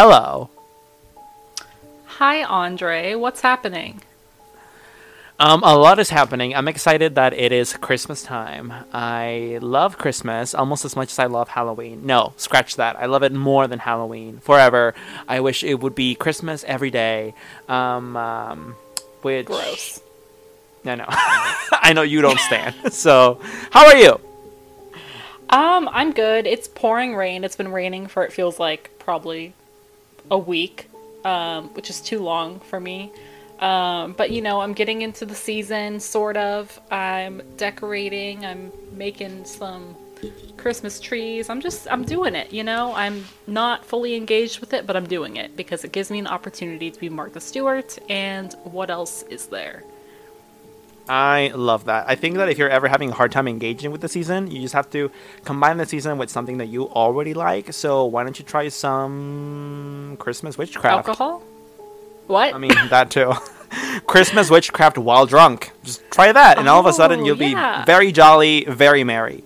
hello. Hi, Andre. What's happening? Um, a lot is happening. I'm excited that it is Christmas time. I love Christmas almost as much as I love Halloween. No, scratch that. I love it more than Halloween. Forever. I wish it would be Christmas every day. Um, um which gross. I know. I know you don't stand. so, how are you? Um, I'm good. It's pouring rain. It's been raining for it feels like probably a week, um, which is too long for me. Um, but you know, I'm getting into the season, sort of. I'm decorating. I'm making some Christmas trees. I'm just, I'm doing it. You know, I'm not fully engaged with it, but I'm doing it because it gives me an opportunity to be Martha Stewart. And what else is there? I love that. I think that if you're ever having a hard time engaging with the season, you just have to combine the season with something that you already like. So why don't you try some Christmas witchcraft? Alcohol? What? I mean, that too. Christmas witchcraft while drunk. Just try that, and all of a oh, sudden you'll Oh, yeah. be very jolly, very merry.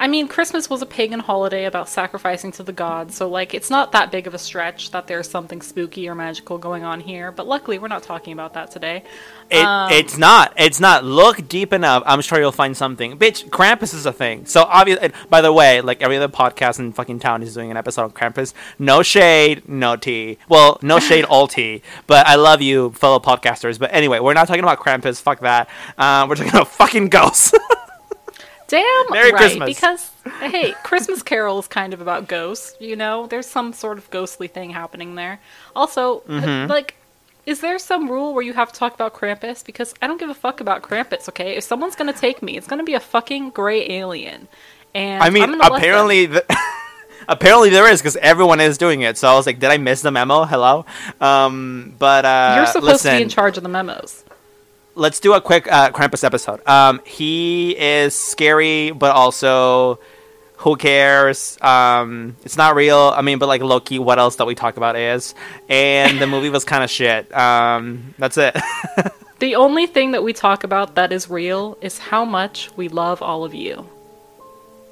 I mean, Christmas was a pagan holiday about sacrificing to the gods, so like it's not that big of a stretch that there's something spooky or magical going on here. But luckily, we're not talking about that today. It, Um, it's not. It's not. Look deep enough. I'm sure you'll find something. Bitch, Krampus is a thing. So obviously, by the way, like every other podcast in fucking town is doing an episode on Krampus. No shade, no tea. Well, no shade, all tea. But I love you, fellow podcasters. But anyway, we're not talking about Krampus. Fuck that. Uh, we're talking about fucking ghosts. Damn Merry right, Christmas. because hey, Christmas Carol is kind of about ghosts. You know, there's some sort of ghostly thing happening there. Also, Mm-hmm. like. Is there some rule where you have to talk about Krampus? Because I don't give a fuck about Krampus, okay? If someone's gonna take me, it's gonna be a fucking gray alien. And I mean, I'm gonna let them- apparently, th- apparently there is because everyone is doing it. So I was like, did I miss the memo? Hello. Um, but uh, you're supposed listen, to be in charge of the memos. Let's do a quick uh, Krampus episode. Um, he is scary, but also who cares? Um, it's not real. I mean, but like Loki, what else that we talk about is, and the movie was kind of shit. Um, that's it. The only thing that we talk about that is real is how much we love all of you.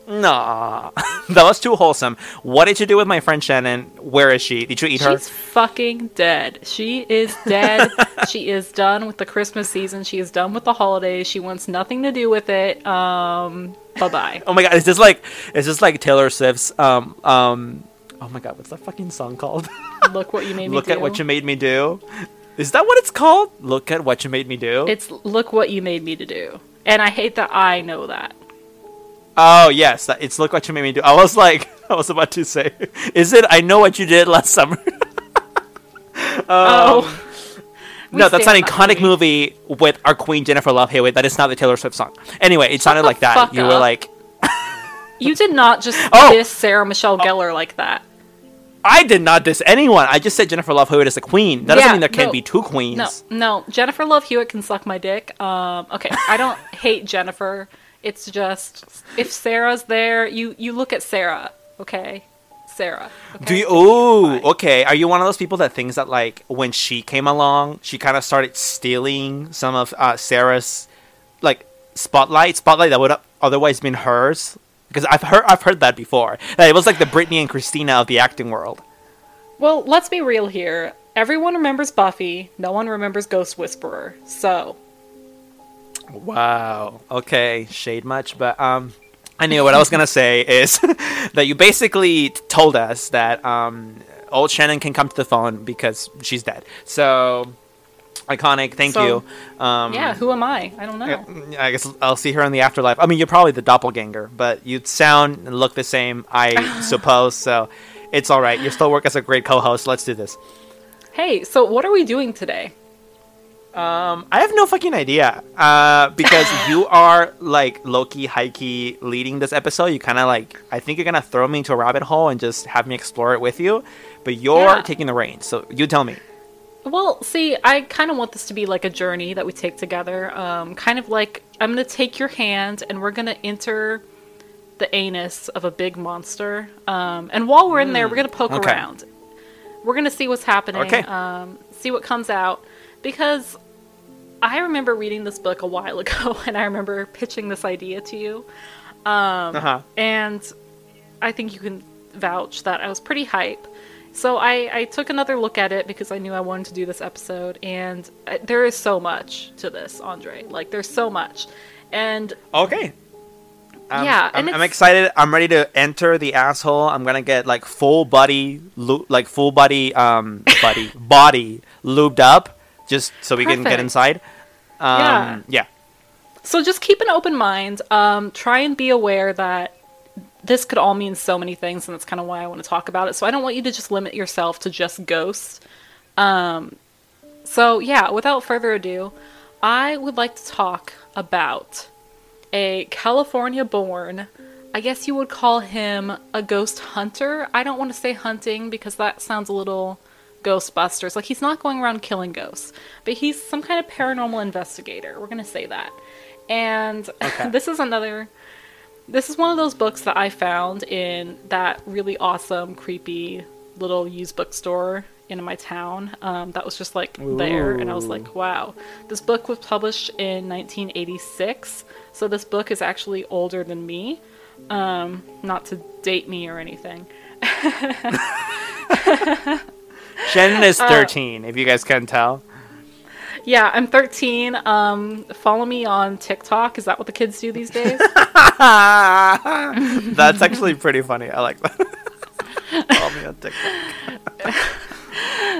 Nah, that was too wholesome. What did you do with my friend Shannon? Where is she? Did you eat her? She's fucking dead. She is dead. she is done with the Christmas season. She is done with the holidays. She wants nothing to do with it. Um, bye bye. Oh my god, is this like is this like Taylor Swift's um um oh my god, what's that fucking song called? Look what you made me Look do. at what you made me do. Is that what it's called? Look at what you made me do. It's look what you made me to do. And I hate that I know that. Oh yes, that, it's look what you made me do. I was like, I was about to say, is it? I know what you did last summer. oh. We no, that's an iconic movie. with our queen Jennifer Love Hewitt. That is not the Taylor Swift song. Anyway, it sounded like that. You were like, You did not just Oh. diss Sarah Michelle Gellar like that. I did not diss anyone. I just said Jennifer Love Hewitt is a queen. That doesn't mean there can't no. be two queens. No, no. Jennifer Love Hewitt can suck my dick. Um, okay, I don't hate Jennifer. It's just if Sarah's there, you you look at Sarah. Okay, Sarah. Okay? Do you? Ooh, Fine. okay. Are you one of those people that thinks that like when she came along, she kind of started stealing some of uh, Sarah's like spotlight, spotlight that would have otherwise been hers? Because I've heard I've heard that before. That it was like the Britney and Christina of the acting world. Well, let's be real here. Everyone remembers Buffy. No one remembers Ghost Whisperer. So Wow. Okay, shade much, but um, I knew what I was gonna say is that you basically told us that um, old Shannon can come to the phone because she's dead. So iconic. Thank So, you. Um, yeah, who am I? I don't know. Yeah, I guess I'll see her in the afterlife. I mean, you're probably the doppelganger, but you'd sound and look the same, I suppose. So it's all right. You still work as a great co-host. Let's do this. Hey, so what are we doing today? Um, I have no fucking idea. Uh, because you are like Loki, key leading this episode. You kind of like, I think you're gonna throw me into a rabbit hole and just have me explore it with you. But you're Yeah. taking the reins, so you tell me. Well, see, I kind of want this to be like a journey that we take together. Um, kind of like I'm going to take your hand and we're going to enter the anus of a big monster. Um, and while we're in there, we're going to poke okay. around. We're going to see what's happening, Okay. um, see what comes out. Because I remember reading this book a while ago and I remember pitching this idea to you. Uh huh. And I think you can vouch that I was pretty hype. So I, I took another look at it because I knew I wanted to do this episode, and uh, there is so much to this, Andre. Like, there's so much. And Okay. Um, Yeah, I'm, and I'm excited. I'm ready to enter the asshole. I'm gonna get like full body, like full body, um, body, body lubed up, just so we can get Perfect. inside. Um, Yeah. yeah. So just keep an open mind. Um, try and be aware that this could all mean so many things, and that's kind of why I want to talk about it. So I don't want you to just limit yourself to just ghosts. Um, so yeah, without further ado, I would like to talk about a California-born. I guess you would call him a ghost hunter. I don't want to say hunting because that sounds a little Ghostbusters. Like he's not going around killing ghosts, but he's some kind of paranormal investigator. We're gonna say that. And Okay. this is another. This is one of those books that I found in that really awesome, creepy little used bookstore in my town. Um, that was just like there, and I was like, wow. This book was published in 1986, so this book is actually older than me. Um, not to date me or anything. Shannon is Uh, 13, if you guys can tell. Yeah, I'm 13. Um, follow me on TikTok. Is that what the kids do these days? That's actually pretty funny. I like that. Follow me on TikTok.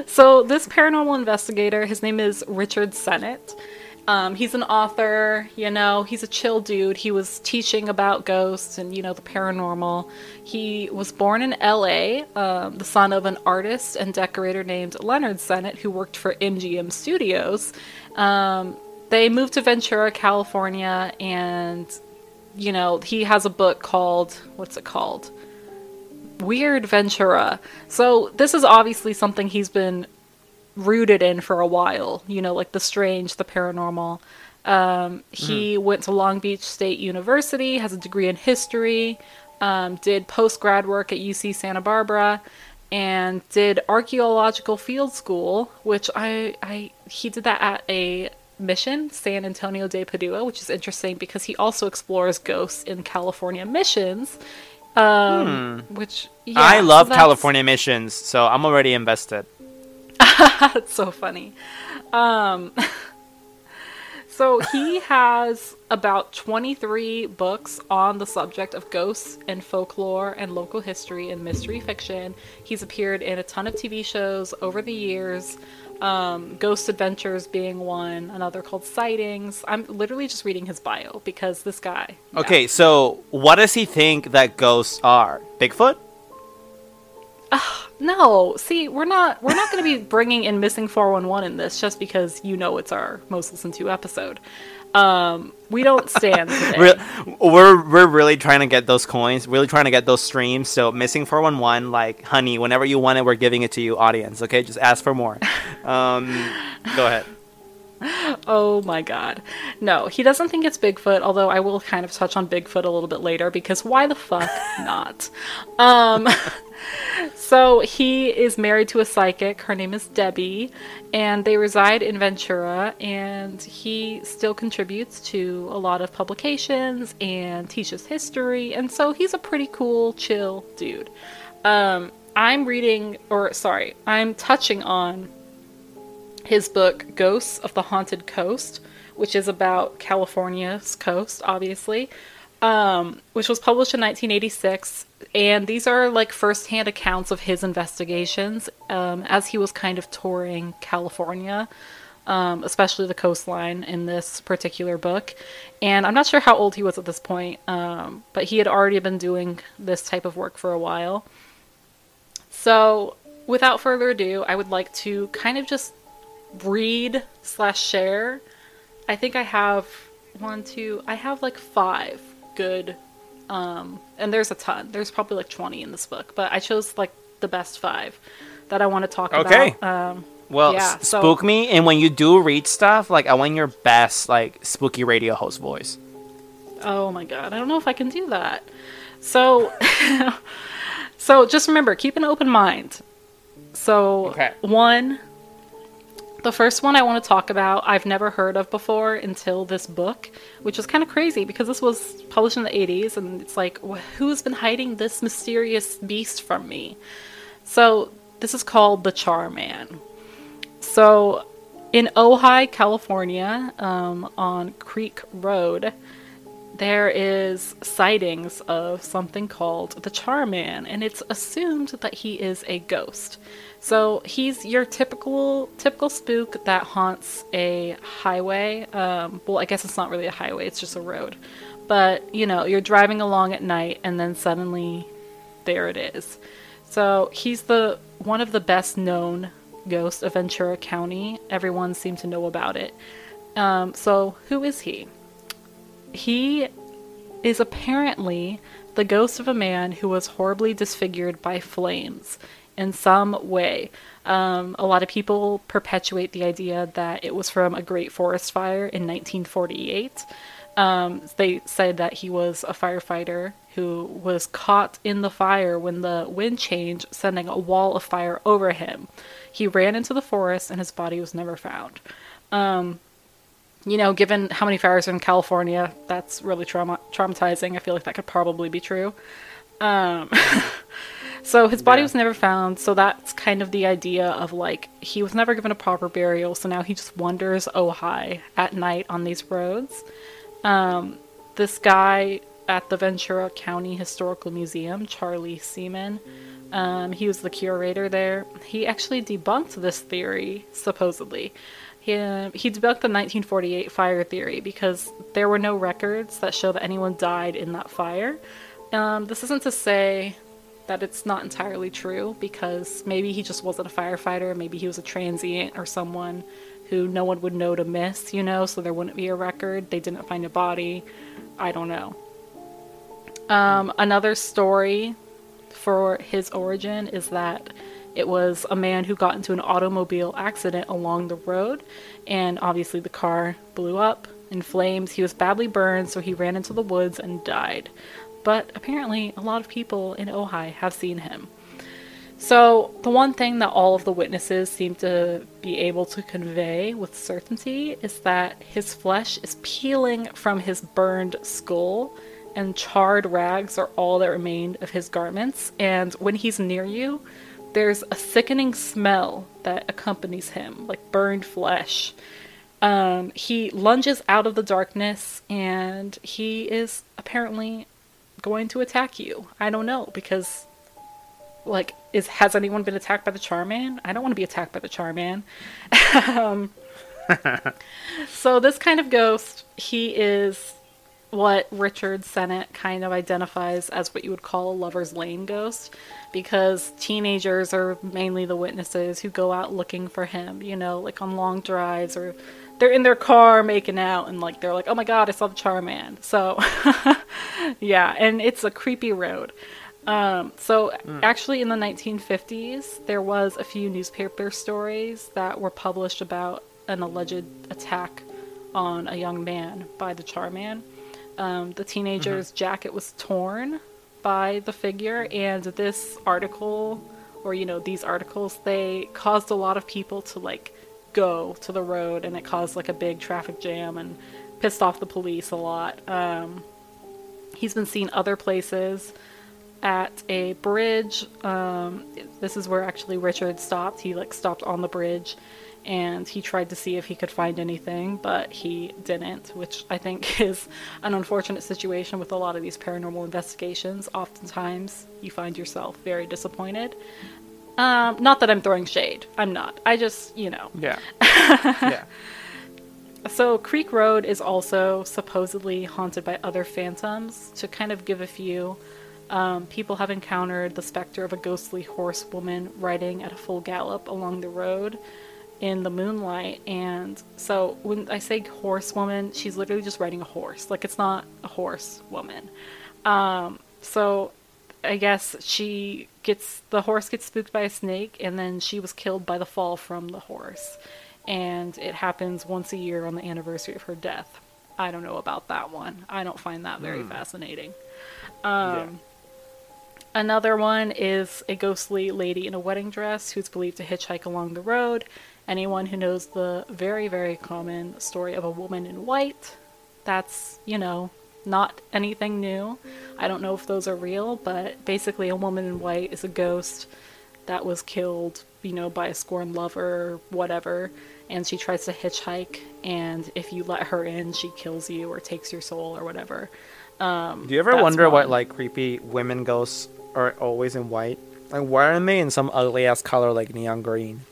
so this paranormal investigator, his name is Richard Senate. Um, he's an author, you know, he's a chill dude. He was teaching about ghosts and, you know, the paranormal. He was born in LA, um, the son of an artist and decorator named Leonard Senate, who worked for MGM Studios. Um, they moved to Ventura, California, and, you know, he has a book called, what's it called? Weird Ventura. So this is obviously something he's been rooted in for a while. You know, like the strange, the paranormal. Um, he went to Long Beach State University, has a degree in history, um, did post grad work at UC Santa Barbara, and did archaeological field school, which I, I he did that at a mission, San Antonio de Padua, which is interesting because he also explores ghosts in California missions. Um, which yeah, I love that's- California missions, so I'm already invested. That's so funny. Um, so he has about 23 books on the subject of ghosts and folklore and local history and mystery fiction. He's appeared in a ton of TV shows over the years. Um, Ghost Adventures being one, another called Sightings. I'm literally just reading his bio because this guy. yeah. Okay, so what does he think that ghosts are? Bigfoot? No, see, we're not we're not going to be bringing in missing 411 in this just because you know it's our most listened to episode. Um, we don't stand today. Re- we're we're really trying to get those coins, really trying to get those streams. So missing four one one, like honey, whenever you want it, we're giving it to you, audience. Okay, just ask for more. Um, go ahead. Oh my god. No, he doesn't think it's Bigfoot, although I will kind of touch on Bigfoot a little bit later because why the fuck not? Um so he is married to a psychic. Her name is Debbie, and they reside in Ventura and he still contributes to a lot of publications and teaches history, and so he's a pretty cool, chill dude. Um I'm reading or sorry, I'm touching on his book Ghosts of the Haunted Coast, which is about California's coast, obviously, um, which was published in 1986. And these are like firsthand accounts of his investigations um, as he was kind of touring California, um, especially the coastline in this particular book. And I'm not sure how old he was at this point, um, but he had already been doing this type of work for a while. So, without further ado, I would like to kind of just read slash share. I think I have one, two, I have like five good, um, and there's a ton. There's probably like 20 in this book, but I chose like the best five that I want to talk Okay. about. Um, Well, Yeah, s- so- spook me, and when you do read stuff, like I want your best, like spooky radio host voice. Oh my god, I don't know if I can do that. So, so just remember, keep an open mind. So, Okay. one, the first one I want to talk about, I've never heard of before until this book, which is kind of crazy because this was published in the 80s, and it's like, who's been hiding this mysterious beast from me? So, this is called the Char Man. So, in Ojai, California, um, on Creek Road, there is sightings of something called the Charman, and it's assumed that he is a ghost. So he's your typical typical spook that haunts a highway. Um, well, I guess it's not really a highway; it's just a road. But you know, you're driving along at night, and then suddenly, there it is. So he's the one of the best known ghosts of Ventura County. Everyone seemed to know about it. Um, so who is he? He is apparently the ghost of a man who was horribly disfigured by flames in some way. Um, a lot of people perpetuate the idea that it was from a great forest fire in 1948. Um, they said that he was a firefighter who was caught in the fire when the wind changed, sending a wall of fire over him. He ran into the forest and his body was never found. Um, you know, given how many fires are in California, that's really trauma- traumatizing. I feel like that could probably be true. Um, so his body Yeah. was never found. So that's kind of the idea of like he was never given a proper burial. So now he just wanders Ojai at night on these roads. Um, this guy at the Ventura County Historical Museum, Charlie Seaman, um, he was the curator there. He actually debunked this theory, supposedly. He, debunked the 1948 fire theory because there were no records that show that anyone died in that fire. Um, this isn't to say that it's not entirely true because maybe he just wasn't a firefighter, maybe he was a transient or someone who no one would know to miss, you know, so there wouldn't be a record. They didn't find a body. I don't know. Um, another story for his origin is that it was a man who got into an automobile accident along the road, and obviously the car blew up in flames. He was badly burned, so he ran into the woods and died. But apparently, a lot of people in Ojai have seen him. So, the one thing that all of the witnesses seem to be able to convey with certainty is that his flesh is peeling from his burned skull, and charred rags are all that remained of his garments. And when he's near you, there's a sickening smell that accompanies him, like burned flesh. Um, he lunges out of the darkness and he is apparently going to attack you. I don't know because like is has anyone been attacked by the Charman? I don't want to be attacked by the Charman. um, so this kind of ghost, he is what Richard Senate kind of identifies as what you would call a lover's lane ghost because teenagers are mainly the witnesses who go out looking for him, you know, like on long drives or they're in their car making out and like they're like, "Oh my god, I saw the Charman." So yeah, and it's a creepy road. Um, so actually in the 1950s, there was a few newspaper stories that were published about an alleged attack on a young man by the Charman. Um, the teenager's jacket was torn by the figure, and this article, or you know, these articles, they caused a lot of people to like go to the road, and it caused like a big traffic jam and pissed off the police a lot. Um, he's been seen other places at a bridge. Um, this is where actually Richard stopped. He like stopped on the bridge and he tried to see if he could find anything, but he didn't, which I think is an unfortunate situation with a lot of these paranormal investigations. Oftentimes, you find yourself very disappointed. Um, not that I'm throwing shade. I'm not. I just, you know. Yeah. yeah. So, Creek Road is also supposedly haunted by other phantoms. To kind of give a few, um, people have encountered the specter of a ghostly horsewoman riding at a full gallop along the road in the moonlight. And so, when I say horsewoman, she's literally just riding a horse. Like, it's not a horse woman. Um, so, I guess she gets the horse gets spooked by a snake, and then she was killed by the fall from the horse. And it happens once a year on the anniversary of her death. I don't know about that one. I don't find that very fascinating. Um, Another one is a ghostly lady in a wedding dress who's believed to hitchhike along the road. Anyone who knows the very, very common story of a woman in white, that's, you know, not anything new. I don't know if those are real, but basically, a woman in white is a ghost that was killed, you know, by a scorned lover whatever, and she tries to hitchhike, and if you let her in, she kills you or takes your soul or whatever. Um, Do you ever wonder what one. like creepy women ghosts are always in white? Like why aren't they in some ugly ass color like neon green?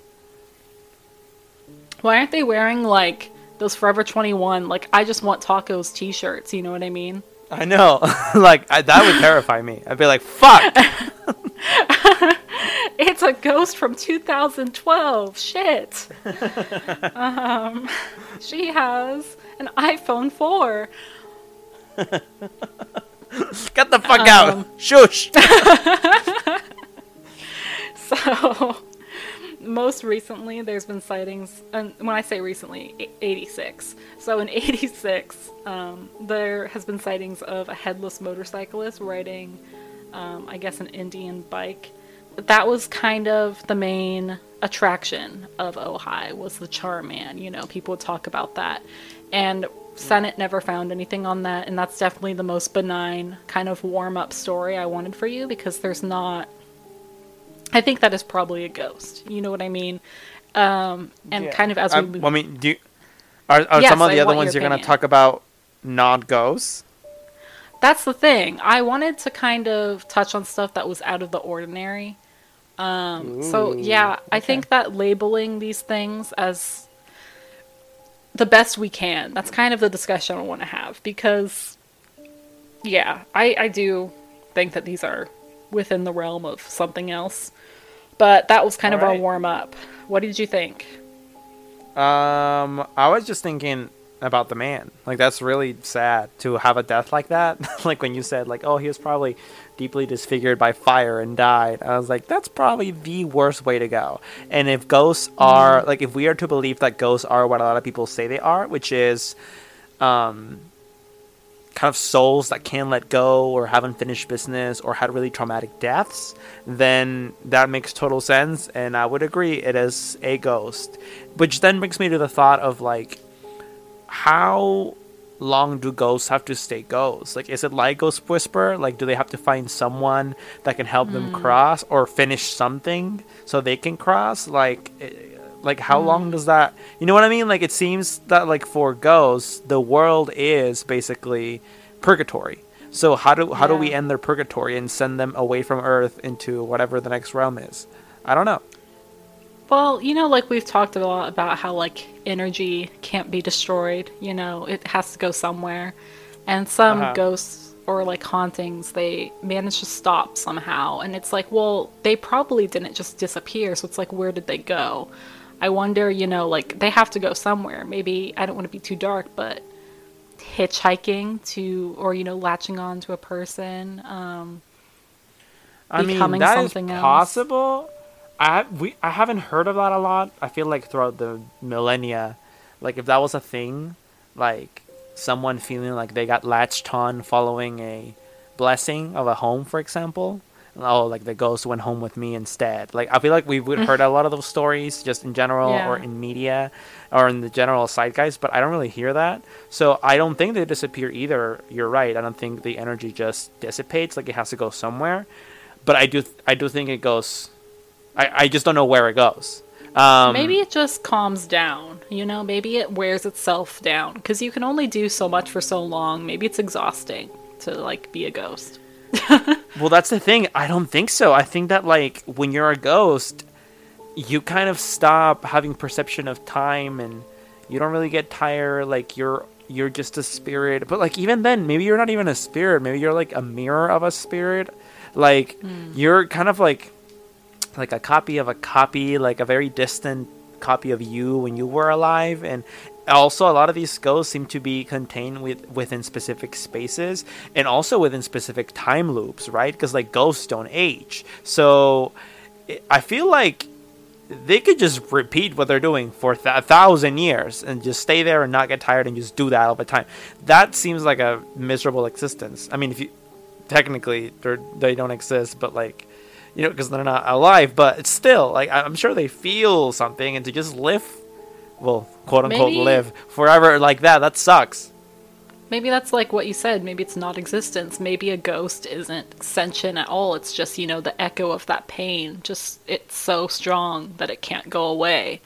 Why aren't they wearing like those Forever 21 like I just want tacos t-shirts, you know what I mean? I know, like I, that would terrify me. I'd be like, "Fuck!" It's a ghost from 2012. Shit. um, she has an iPhone 4. Get the fuck Um, out! Shush! So, most recently, there's been sightings. And when I say recently, e- 86. So, in 86, um, there has been sightings of a headless motorcyclist riding, um, I guess, an Indian bike. That was kind of the main attraction of Ojai was the Char Man. You know, people would talk about that, and Senate never found anything on that. And that's definitely the most benign kind of warm up story I wanted for you because there's not I think that is probably a ghost. You know what I mean? Um, and Yeah. kind of as we I, move, I mean, do you, are, are Yes, some of the I other ones your you're gonna talk about not ghosts? that's the thing. I wanted to kind of touch on stuff that was out of the ordinary. Um, so Ooh, yeah, I think that labeling these things as the best we can. That's kind of the discussion I want to have because, yeah, I I do think that these are within the realm of something else. But that was kind of our warm up. What did you think? Um, I was just thinking about the man. Like that's really sad to have a death like that. like when you said like, oh, he was probably deeply disfigured by fire and died. I was like, that's probably the worst way to go. And if ghosts are like, if we are to believe that ghosts are what a lot of people say they are, which is, um, kind of souls that can't let go or haven't finished business or had really traumatic deaths, then that makes total sense. And I would agree it is a ghost. Which then brings me to the thought of like, how long do ghosts have to stay ghosts? Like, is it like Ghost Whisper? Like, do they have to find someone that can help them cross or finish something so they can cross? Like, eh, like how long does that? You know what I mean? Like, it seems that like for ghosts, the world is basically purgatory. So how do how do we end their purgatory and send them away from Earth into whatever the next realm is? I don't know. Well, you know, like we've talked a lot about how like energy can't be destroyed. You know, it has to go somewhere, and some Uh-huh. ghosts or like hauntings they manage to stop somehow. And it's like, well, they probably didn't just disappear. So it's like, where did they go? I wonder. You know, like they have to go somewhere. Maybe I don't want to be too dark, but hitchhiking to or you know latching on to a person um I mean, becoming that is something else. possible. I we I haven't heard of that a lot. I feel like throughout the millennia, like if that was a thing, like someone feeling like they got latched on following a blessing of a home, for example. Oh, like the ghost went home with me instead. Like I feel like we've heard a lot of those stories just in general or in media or in the general zeitgeist, but I don't really hear that. So I don't think they disappear either. You're right. I don't think the energy just dissipates. Like it has to go somewhere but I do I do think it goes. I, I just don't know where it goes. Um, Maybe it just calms down, you know? Maybe it wears itself down because you can only do so much for so long. Maybe it's exhausting to like be a ghost. Well, that's the thing. I don't think so. I think that like when you're a ghost, you kind of stop having perception of time, and you don't really get tired. Like you're you're just a spirit. But like even then, maybe you're not even a spirit. Maybe you're like a mirror of a spirit. Like hmm. you're kind of like like a copy of a copy, like a very distant copy of you when you were alive, and also a lot of these ghosts seem to be contained with within specific spaces and also within specific time loops, right? Because like ghosts don't age, so I- feel like they could just repeat what they're doing for th- a thousand years and just stay there and not get tired and just do that all the time. That seems like a miserable existence. I mean, if you technically they're, they don't exist, but like you know, because they're not alive, but it's still like I'm sure they feel something, and to just live, well, quote unquote, Maybe- live forever like that, that sucks. Maybe that's like what you said. Maybe it's not existence. Maybe a ghost isn't sentient at all. It's just, you know, the echo of that pain. Just, it's so strong that it can't go away.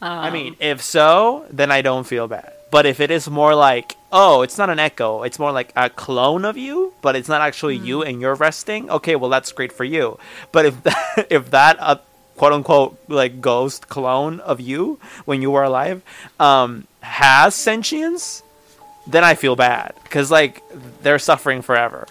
I mean, if so, then I don't feel bad. But if it is more like, oh, it's not an echo, it's more like a clone of you, but it's not actually you and you're resting. Okay, well that's great for you. But if that, if that uh, quote unquote like ghost clone of you when you were alive um, has sentience, then I feel bad because like they're suffering forever.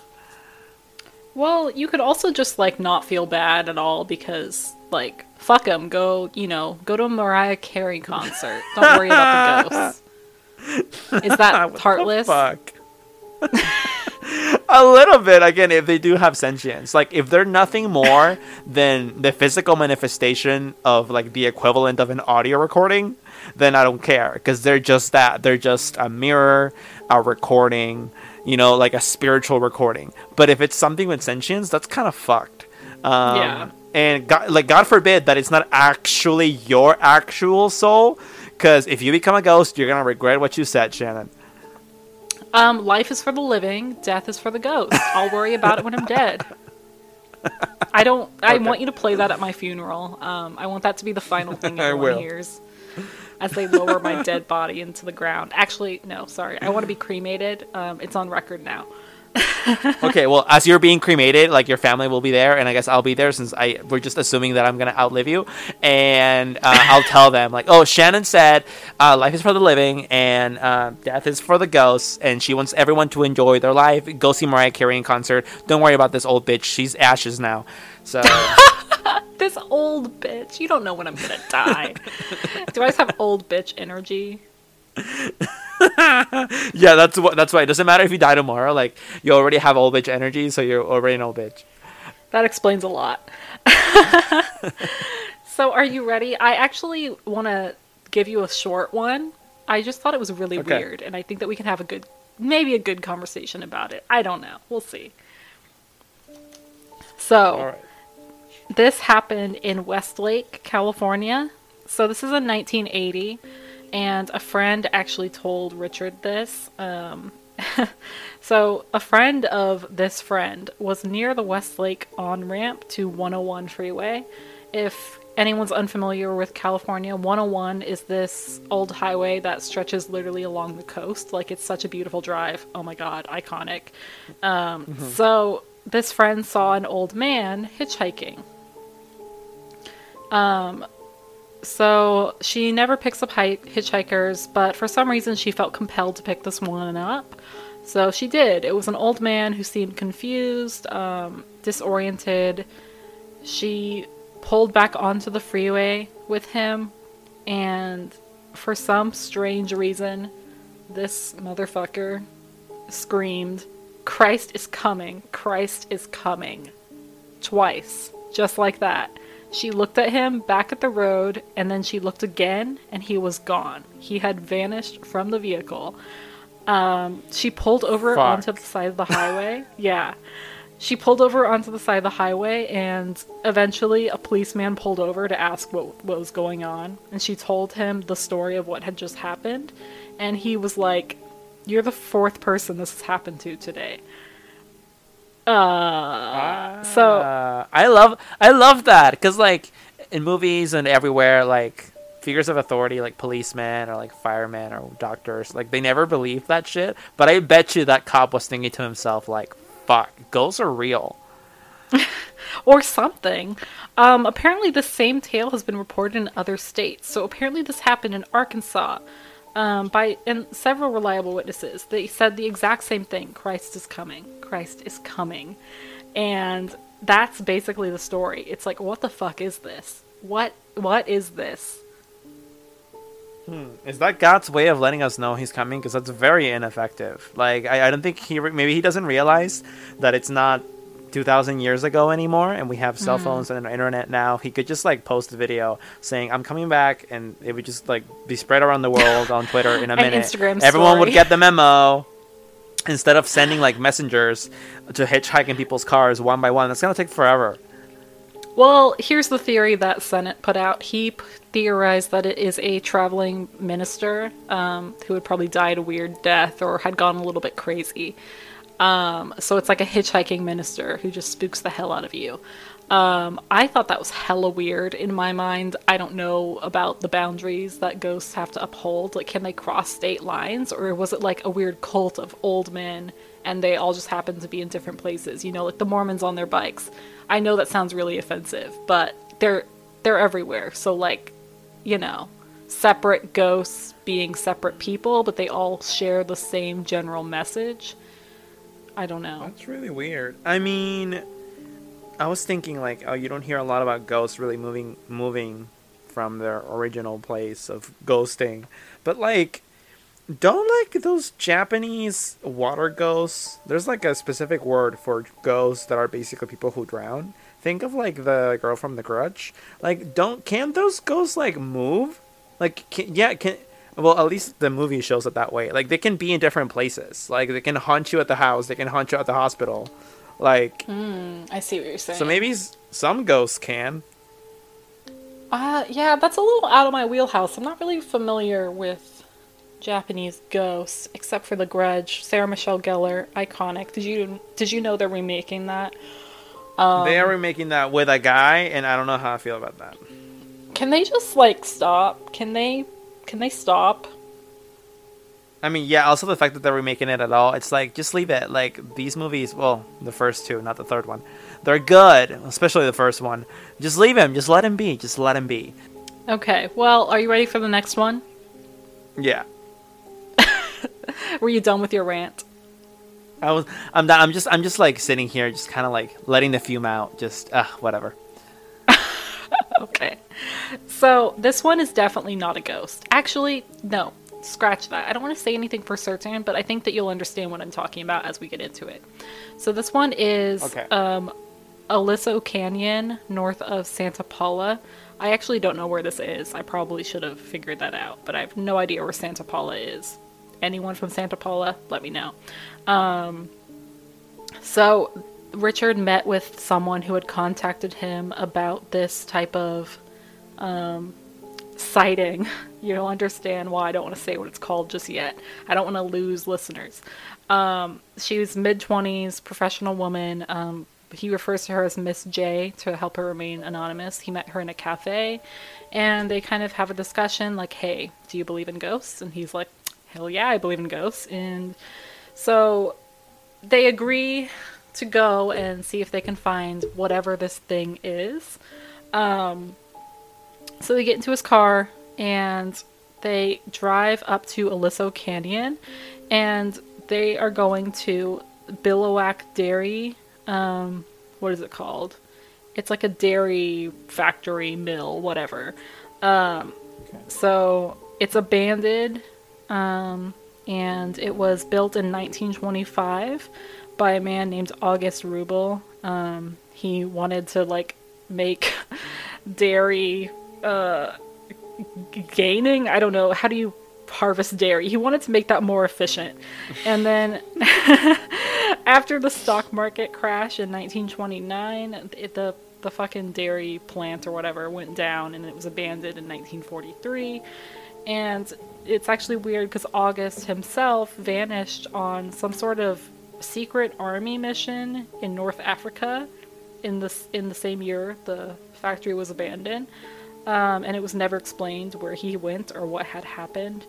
Well, you could also just like not feel bad at all because like fuck them. Go, you know, go to a Mariah Carey concert. Don't worry about the ghosts. Is that heartless? fuck? a little bit again if they do have sentience. Like if they're nothing more than the physical manifestation of like the equivalent of an audio recording then i don't care. Because they're just that. They're just a mirror a recording you know like a spiritual recording. But if it's something with sentience that's kind of fucked. Um, Yeah. and god, like god forbid that it's not actually your actual soul because if you become a ghost you're gonna regret what you said shannon Um, life is for the living, death is for the ghost. I'll worry about it when I'm dead. I don't. I Okay. want you to play that at my funeral. Um, I want that to be the final thing I everyone hears as they lower my dead body into the ground. Actually, no, sorry. I want to be cremated. Um, it's on record now. okay, well, as you're being cremated, like your family will be there, and I guess I'll be there since I we're just assuming that I'm gonna outlive you, and uh, I'll tell them like, oh, Shannon said, uh, life is for the living, and uh, death is for the ghosts, and she wants everyone to enjoy their life. Go see Mariah Carey in concert. Don't worry about this old bitch; she's ashes now. So This old bitch. You don't know when I'm gonna die. Do I just have old bitch energy? yeah, that's what that's why. It doesn't matter if you die tomorrow; like you already have old bitch energy, so you're already an old bitch. That explains a lot. so, are you ready? I actually want to give you a short one. I just thought it was really Okay. weird, and I think that we can have a good, maybe a good conversation about it. I don't know. We'll see. So, right. this happened in Westlake, California. So this is in 1980, and a friend actually told Richard this. Um, so a friend of this friend was near the Westlake on ramp to 101 freeway. If anyone's unfamiliar with California, 101 is this old highway that stretches literally along the coast. Like it's such a beautiful drive. Oh my god, iconic. Um, So this friend saw an old man hitchhiking. Um, so she never picks up hi- hitchhikers, but for some reason she felt compelled to pick this one up. So she did. It was an old man who seemed confused, um, disoriented. She pulled back onto the freeway with him, and for some strange reason, this motherfucker screamed, Christ is coming! Christ is coming! Twice. Just like that. She looked at him back at the road, and then she looked again, and he was gone. He had vanished from the vehicle. Um, she pulled over Fuck. onto the side of the highway. yeah. She pulled over onto the side of the highway, and eventually a policeman pulled over to ask what, what was going on. And she told him the story of what had just happened. And he was like, You're the fourth person this has happened to today. Uh, so Uh, I love I love that because like in movies and everywhere, like figures of authority like policemen or like firemen or doctors, like they never believe that shit. But I bet you that cop was thinking to himself like, "Fuck, ghosts are real." or something. Um, apparently, the same tale has been reported in other states. So apparently, this happened in Arkansas um, by and several reliable witnesses. They said the exact same thing: Christ is coming. Christ is coming, and that's basically the story. It's like, what the fuck is this? What what is this? Is that God's way of letting us know He's coming? Because that's very ineffective. Like I, I don't think he re- maybe he doesn't realize that it's not. 2000 years ago anymore and we have cell phones and an internet now. He could just like post a video saying i'm coming back and it would just like be spread around the world on twitter in a minute. Instagram everyone would get the memo instead of sending like messengers to hitchhike in people's cars one by one. That's gonna take forever. Well, here's the theory that Senate put out. He p- theorized that it is a traveling minister um, who had probably died a weird death or had gone a little bit crazy. Um, so it's like a hitchhiking minister who just spooks the hell out of you. Um, I thought that was hella weird in my mind. I don't know about the boundaries that ghosts have to uphold. Like, can they cross state lines, or was it like a weird cult of old men and they all just happen to be in different places? You know, like the Mormons on their bikes. I know that sounds really offensive, but they're they're everywhere. So like, you know, separate ghosts being separate people, but they all share the same general message. I don't know. That's really weird. I mean, I was thinking like, oh, you don't hear a lot about ghosts really moving moving from their original place of ghosting, but like, don't like those Japanese water ghosts. There's like a specific word for ghosts that are basically people who drown. Think of like the girl from The Grudge. Like, don't can't those ghosts like move? Like, can, yeah, can well at least the movie shows it that way. Like, they can be in different places. Like, they can haunt you at the house. They can haunt you at the hospital. Like, I see what you're saying. so maybe some ghosts can. Uh, yeah, that's a little out of my wheelhouse. I'm not really familiar with Japanese ghosts, except for The Grudge. Sarah Michelle Gellar, iconic. Did you did you know they're remaking that? Um, they are remaking that with a guy, and I don't know how I feel about that. Can they just like stop? Can they can they stop? I mean, yeah. Also, the fact that they're remaking it at all, it's like just leave it. Like these movies, well, the first two, not the third one, they're good, especially the first one. Just leave him. Just let him be. Just let him be. Okay. Well, are you ready for the next one? Yeah. Were you done with your rant? I was. I'm not. I'm just. I'm just like sitting here, just kind of like letting the fume out. Just uh, whatever. Okay. So this one is definitely not a ghost. Actually, no. Scratch that. I don't want to say anything for certain, but I think that you'll understand what I'm talking about as we get into it. So this one is Okay. um, Aliso Canyon, north of Santa Paula. I actually don't know where this is. I probably should have figured that out, but I have no idea where Santa Paula is. Anyone from Santa Paula, let me know. Um, so Richard met with someone who had contacted him about this type of um, sighting. You'll understand why I don't want to say what it's called just yet. I don't want to lose listeners. Um, she was mid 20s, professional woman. Um, he refers to her as Miss J to help her remain anonymous. He met her in a cafe and they kind of have a discussion like, hey, do you believe in ghosts? And he's like, hell yeah, I believe in ghosts. And so they agree to go and see if they can find whatever this thing is. Um, so they get into his car and they drive up to Aliso Canyon and they are going to Billiwhack Dairy. Um, what is it called? It's like a dairy factory, mill, whatever. Um, so it's abandoned um, and it was built in 1925 by a man named August Rubel. Um, he wanted to like make dairy uh, gaining. I don't know how do you harvest dairy. He wanted to make that more efficient, and then after the stock market crash in 1929, it, the the fucking dairy plant or whatever went down, and it was abandoned in 1943. And it's actually weird because August himself vanished on some sort of secret army mission in North Africa in the in the same year the factory was abandoned, um, and it was never explained where he went or what had happened.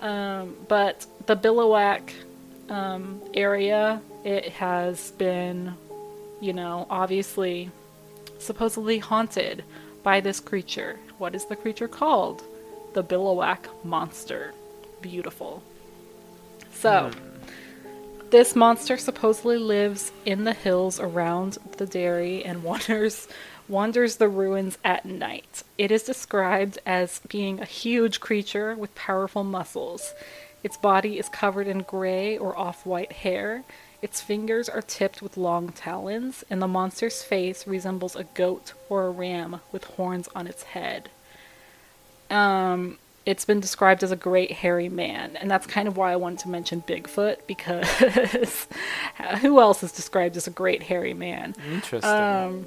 Um, but the Billiwhack um, area, it has been, you know, obviously, supposedly haunted by this creature. What is the creature called? The Billiwhack monster. Beautiful. So. This monster supposedly lives in the hills around the dairy and wanders wanders the ruins at night. It is described as being a huge creature with powerful muscles. Its body is covered in gray or off-white hair. Its fingers are tipped with long talons, and the monster's face resembles a goat or a ram with horns on its head. Um, it's been described as a great hairy man, and that's kind of why I wanted to mention Bigfoot because who else is described as a great hairy man? Interesting. Um,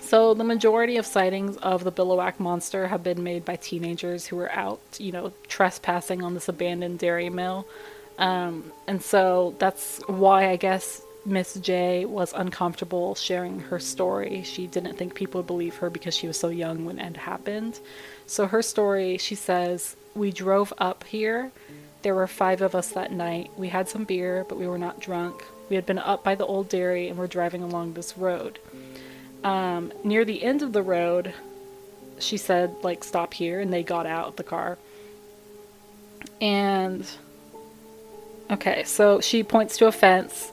So the majority of sightings of the Billiwhack monster have been made by teenagers who were out, you know, trespassing on this abandoned dairy mill. Um, and so that's why I guess Miss J was uncomfortable sharing her story. She didn't think people would believe her because she was so young when it happened. So her story, she says, we drove up here. There were five of us that night. We had some beer, but we were not drunk. We had been up by the old dairy and were driving along this road. Um, near the end of the road, she said, like, stop here, and they got out of the car. And, okay, so she points to a fence.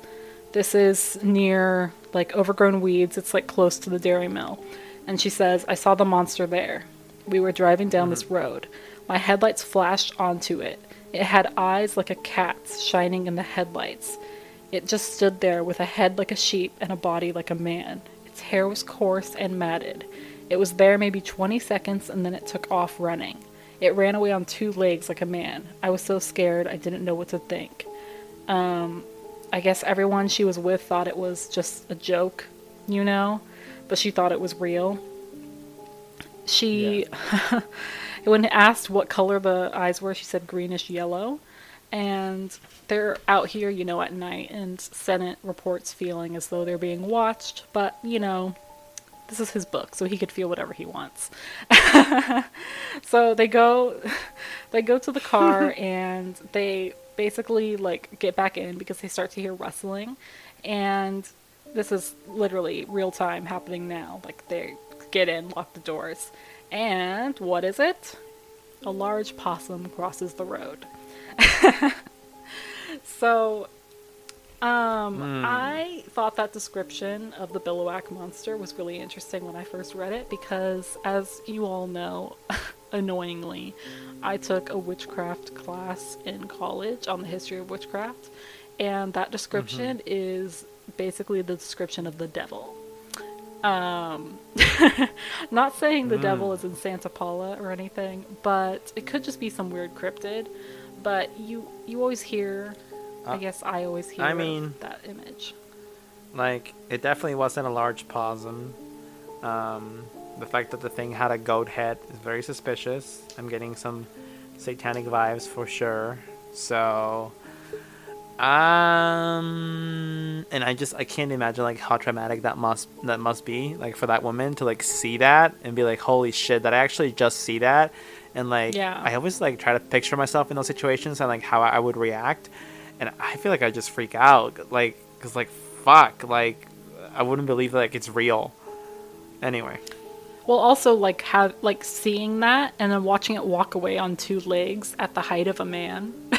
This is near, like, overgrown weeds. It's, like, close to the dairy mill. And she says, I saw the monster there. We were driving down this road. My headlights flashed onto it. It had eyes like a cat's shining in the headlights. It just stood there with a head like a sheep and a body like a man. Its hair was coarse and matted. It was there maybe 20 seconds and then it took off running. It ran away on two legs like a man. I was so scared I didn't know what to think. Um, I guess everyone she was with thought it was just a joke, you know, but she thought it was real. She, when asked what color the eyes were, she said greenish yellow. And they're out here, you know, at night, and Senate reports feeling as though they're being watched, but, you know, this is his book, so he could feel whatever he wants. so they go they go to the car and they basically like get back in because they start to hear rustling and this is literally real time happening now. Like they get in, lock the doors. And what is it? A large possum crosses the road. so, um, Hmm. I thought that description of the Billiwhack monster was really interesting when I first read it because, as you all know, annoyingly, I took a witchcraft class in college on the history of witchcraft, and that description is basically the description of the devil. Um, not saying the devil is in Santa Paula or anything, but it could just be some weird cryptid. But you you always hear, I Uh, guess I always hear I mean- that image. Like, it definitely wasn't a large possum. Um, the fact that the thing had a goat head is very suspicious. I'm getting some satanic vibes for sure. So, um, and I just I can't imagine like how traumatic that must that must be like for that woman to like see that and be like, holy shit, that I actually just see that. And like, Yeah. I always like try to picture myself in those situations and like how I would react, and I feel like I just freak out, like, cause like fuck, like I wouldn't believe like it's real. Anyway, Well, also like have like seeing that and then watching it walk away on two legs at the height of a man.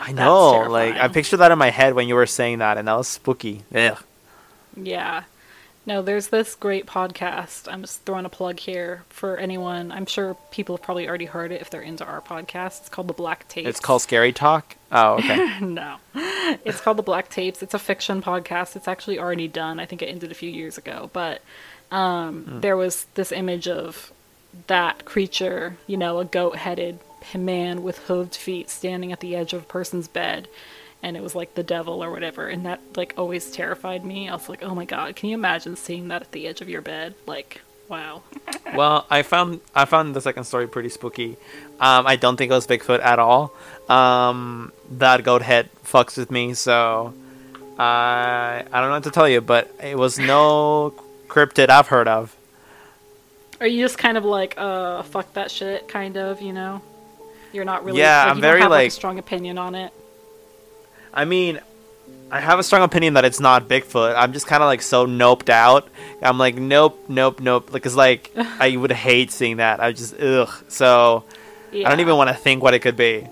I know, like I pictured that in my head when you were saying that, and that was spooky. Ugh. Yeah. No, there's this great podcast. I'm just throwing a plug here for anyone. I'm sure people have probably already heard it if they're into our podcast. It's called The Black Tapes. It's called Scary Talk. Oh, okay. no. It's called The Black Tapes. It's a fiction podcast. It's actually already done. I think it ended a few years ago. But um, there was this image of that creature, you know, a goat headed man with hooved feet standing at the edge of a person's bed. And it was like the devil or whatever. And that, like, always terrified me. I was like, oh my god, can you imagine seeing that at the edge of your bed? Like, wow. well, I found I found the second story pretty spooky. Um, I don't think it was Bigfoot at all. Um, that goat head fucks with me, so I I don't know what to tell you, but it was no cryptid I've heard of. Are you just kind of like, uh, fuck that shit, kind of, you know? You're not really. Yeah, like, I'm very, have, like, a like- strong opinion on it. I mean, I have a strong opinion that it's not Bigfoot. I'm just kind of like so noped out. I'm like, nope, nope, nope. Because like, I would hate seeing that. I just ugh. So I don't even want to think what it could be.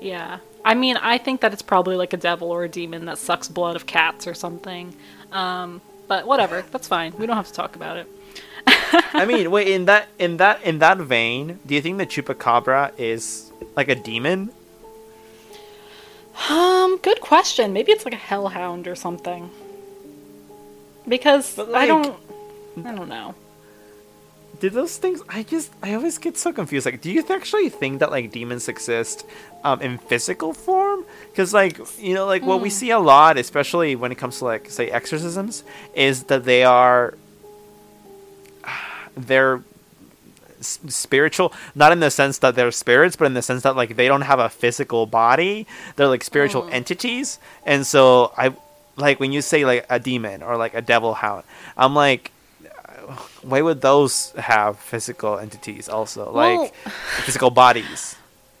Yeah. I mean, I think that it's probably like a devil or a demon that sucks blood of cats or something. Um, but whatever, that's fine. We don't have to talk about it. I mean, wait in that in that in that vein, do you think the chupacabra is like a demon? Um, good question. Maybe it's like a hellhound or something. Because But, I don't I don't know. Did those things? I just I always get so confused. Like, do you actually think that like demons exist um, in physical form? Because like you know, like what we see a lot, especially when it comes to like say exorcisms, is that they are they're spiritual not in the sense that they're spirits but in the sense that like they don't have a physical body. They're like spiritual Mm. entities. And so i like when you say like a demon or like a devil hound i'm like why would those have physical entities also? Like physical bodies.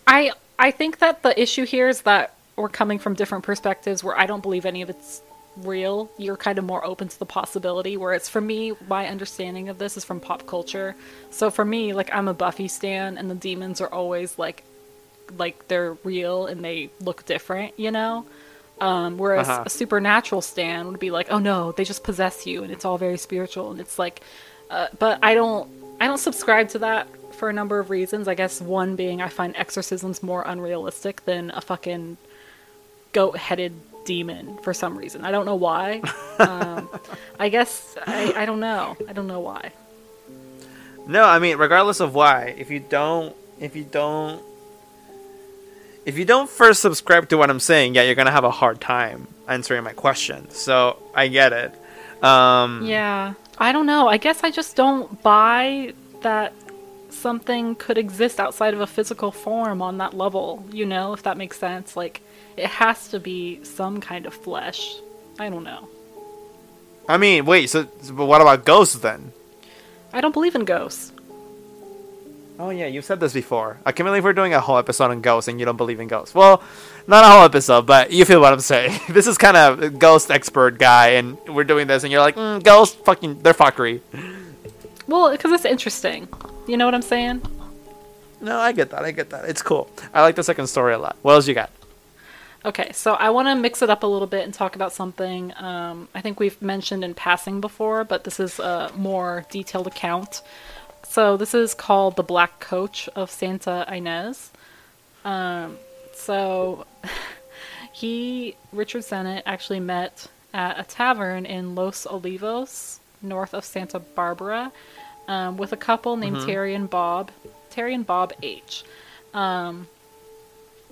I I think that the issue here is that we're coming from different perspectives where I don't believe any of it's real. You're kind of more open to the possibility. Whereas for me, my understanding of this is from pop culture. So for me, like I'm a Buffy stan, and the demons are always like like they're real and they look different, you know. Um, whereas Uh-huh. a supernatural stan would be like, oh no, they just possess you, and it's all very spiritual, and it's like, uh, but I don't, I don't subscribe to that for a number of reasons. I guess one being I find exorcisms more unrealistic than a fucking goat-headed demon for some reason. I don't know why. um, I guess I, I don't know. I don't know why. No, I mean, regardless of why, if you don't, if you don't, if you don't first subscribe to what I'm saying, yeah, you're gonna have a hard time answering my question. So I get it. Um, Yeah, I don't know. I guess I just don't buy that something could exist outside of a physical form on that level, you know, if that makes sense. Like, it has to be some kind of flesh. I don't know. I mean, wait. So, so- but what about ghosts then? I don't believe in ghosts. Oh yeah, you've said this before. I can't believe we're doing a whole episode on ghosts and you don't believe in ghosts. Well, not a whole episode, but you feel what I'm saying. this is kind of ghost expert guy, and we're doing this, and you're like, mm, ghosts, fucking, they're fuckery. Well, because it's interesting. You know what I'm saying? No, I get that. I get that. It's cool. I like the second story a lot. What else you got? Okay, so I want to mix it up a little bit and talk about something um, I think we've mentioned in passing before, but this is a more detailed account. So this is called the Black Coach of Santa Ynez. Um, so he, Richard Senate, actually met at a tavern in Los Olivos, north of Santa Barbara, um, with a couple named Terry and Bob, Terry and Bob H. Um,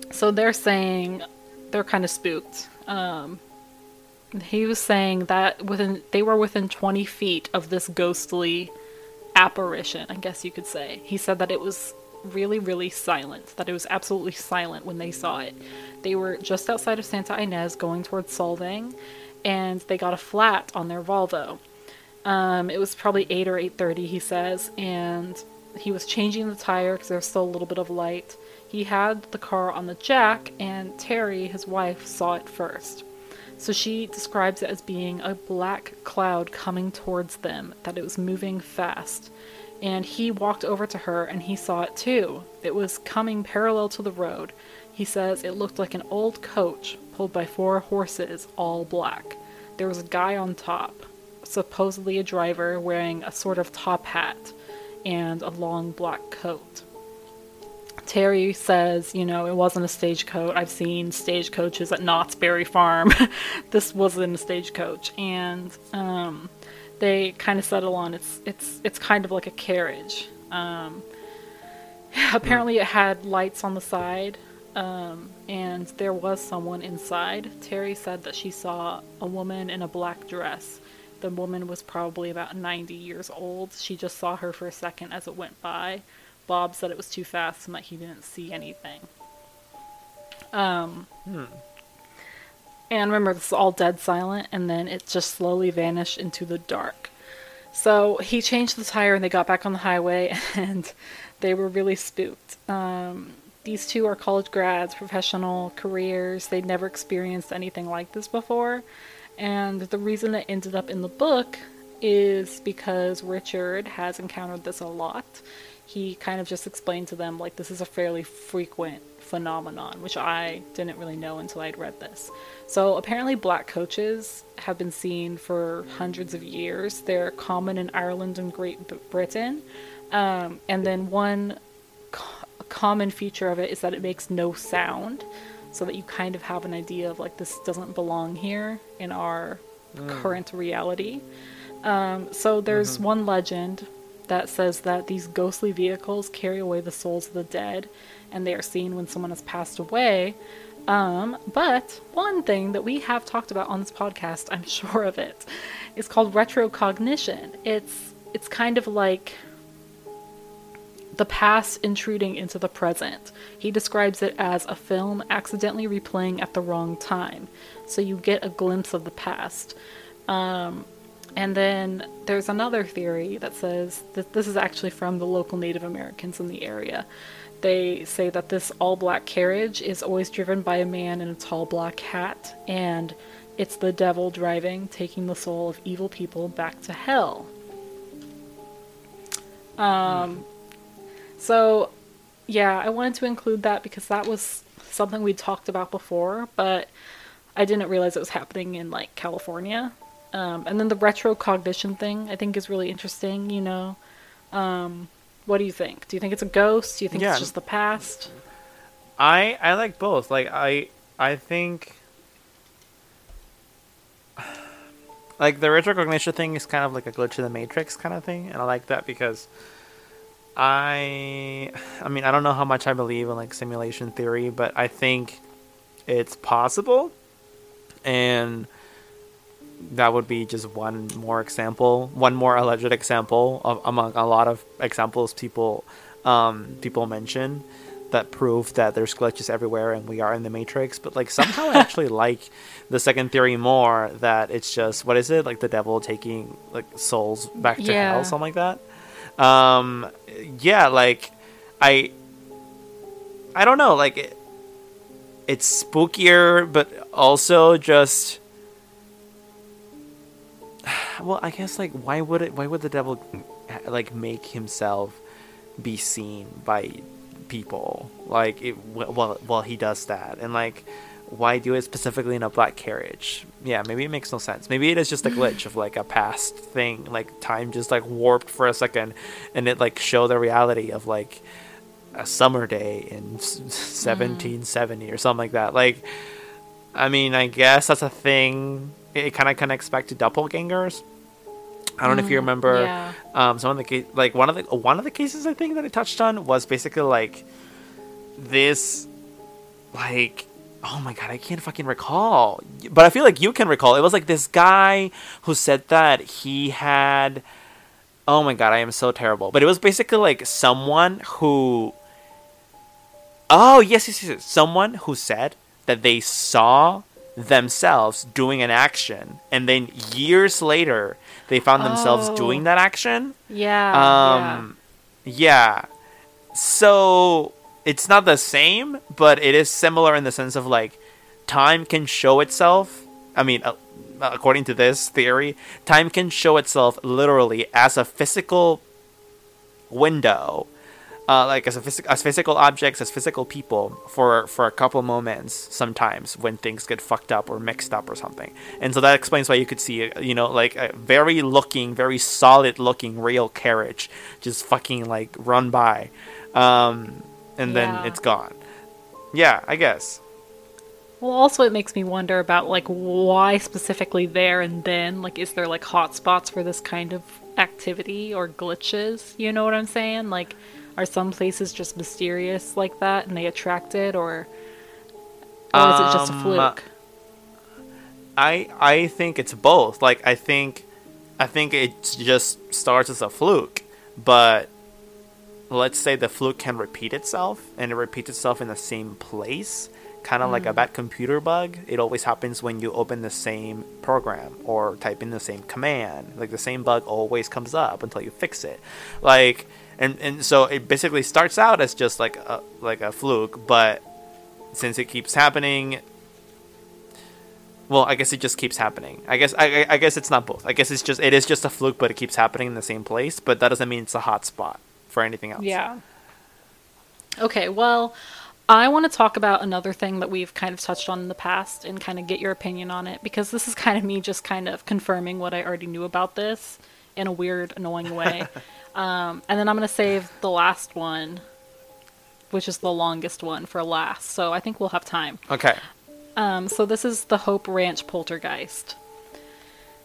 so they're saying they're kind of spooked. Um, he was saying that within they were within 20 feet of this ghostly apparition, I guess you could say. He said that it was really, really silent, that it was absolutely silent when they saw it. They were just outside of Santa Ynez going towards Solvang, and they got a flat on their Volvo. Um, it was probably 8 or 8.30, he says, and he was changing the tire because there was still a little bit of light. He had the car on the jack, and Terry, his wife, saw it first. So she describes it as being a black cloud coming towards them, that it was moving fast. And he walked over to her and he saw it too. It was coming parallel to the road. He says it looked like an old coach pulled by four horses, all black. There was a guy on top, supposedly a driver, wearing a sort of top hat and a long black coat. Terry says, you know, it wasn't a stagecoach. I've seen stagecoaches at Knott's Berry Farm. this wasn't a stagecoach, and um, they kind of settle on it's it's it's kind of like a carriage. Um, apparently, it had lights on the side, um, and there was someone inside. Terry said that she saw a woman in a black dress. The woman was probably about 90 years old. She just saw her for a second as it went by. Bob said it was too fast and that he didn't see anything. Um, And remember, this is all dead silent, and then it just slowly vanished into the dark. So he changed the tire and they got back on the highway, and they were really spooked. Um, these two are college grads, professional careers. They'd never experienced anything like this before. And the reason it ended up in the book is because Richard has encountered this a lot. He kind of just explained to them, like, this is a fairly frequent phenomenon, which I didn't really know until I'd read this. So apparently, black coaches have been seen for hundreds of years. They're common in Ireland and Great Britain. Um, and then one co- common feature of it is that it makes no sound, so that you kind of have an idea of like this doesn't belong here in our current reality. Um, so there's one legend that says that these ghostly vehicles carry away the souls of the dead, and they are seen when someone has passed away. Um, but one thing that we have talked about on this podcast, I'm sure of it, is called retrocognition. It's it's kind of like the past intruding into the present. He describes it as a film accidentally replaying at the wrong time. So you get a glimpse of the past. Um, and then there's another theory that says that this is actually from the local Native Americans in the area. They say that this all black carriage is always driven by a man in a tall black hat, and it's the devil driving, taking the soul of evil people back to hell. Um, so, yeah, I wanted to include that because that was something we talked about before, but I didn't realize it was happening in like California. Um, and then the retrocognition thing I think is really interesting, you know. Um, what do you think? Do you think it's a ghost? Do you think Yeah. it's just the past? I I like both. Like I I think like the retrocognition thing is kind of like a glitch in the matrix kind of thing, and I like that because I I mean I don't know how much I believe in like simulation theory, but I think it's possible, and that would be just one more example, one more alleged example of among a lot of examples people um, people mention that prove that there's glitches everywhere and we are in the matrix. But like somehow I actually like the second theory more that it's just what is it like the devil taking like souls back to Yeah. hell, something like that. Um, yeah, like I I don't know, like it, it's spookier, but also just well, I guess like why would it? Why would the devil like make himself be seen by people? Like it, well, well, he does that, and like why do it specifically in a black carriage? Yeah, maybe it makes no sense. Maybe it is just a glitch of like a past thing, like time just like warped for a second, and it like show the reality of like a summer day in s- mm-hmm. 1770 or something like that. Like, I mean, I guess that's a thing. It, kind of connects back to doppelgangers. I don't know if you remember yeah. um, some of the like one of the one of the cases I think that it touched on was basically like this, like oh my god, I can't fucking recall, but I feel like you can recall. It was like this guy who said that he had. Oh my god, I am so terrible. But it was basically like someone who. Oh yes, yes, yes. Someone who said that they saw themselves doing an action, and then years later they found themselves Oh. doing that action. Yeah. Um, yeah. So it's not the same, but it is similar in the sense of like time can show itself. I mean, uh, according to this theory, time can show itself literally as a physical window, uh, like as a phys- as physical objects, as physical people for for a couple moments. Sometimes when things get fucked up or mixed up or something, and so that explains why you could see, you know, like a very looking, very solid looking real carriage just fucking like run by, um, and then Yeah. it's gone. Yeah, I guess. Well, also it makes me wonder about like why specifically there and then. Like, is there like hotspots for this kind of activity or glitches? You know what I'm saying? Like, are some places just mysterious like that and they attract it, or or is it just a Um, fluke? I I think it's both. Like I think I think it just starts as a fluke, but let's say the fluke can repeat itself and it repeats itself in the same place, kind of like a bad computer bug. It always happens when you open the same program or type in the same command. Like the same bug always comes up until you fix it. Like and and so it basically starts out as just like a like a fluke, but since it keeps happening well, I guess it just keeps happening. I guess I, I- I guess it's not both. I guess it's just it is just a fluke, but it keeps happening in the same place. But that doesn't mean it's a hot spot for anything else. Yeah. Okay, well, I want to talk about another thing that we've kind of touched on in the past and kind of get your opinion on it because this is kind of me just kind of confirming what I already knew about this in a weird, annoying way. um, and then I'm going to save the last one, which is the longest one, for last. So I think we'll have time. Okay. Um, so this is the Hope Ranch poltergeist.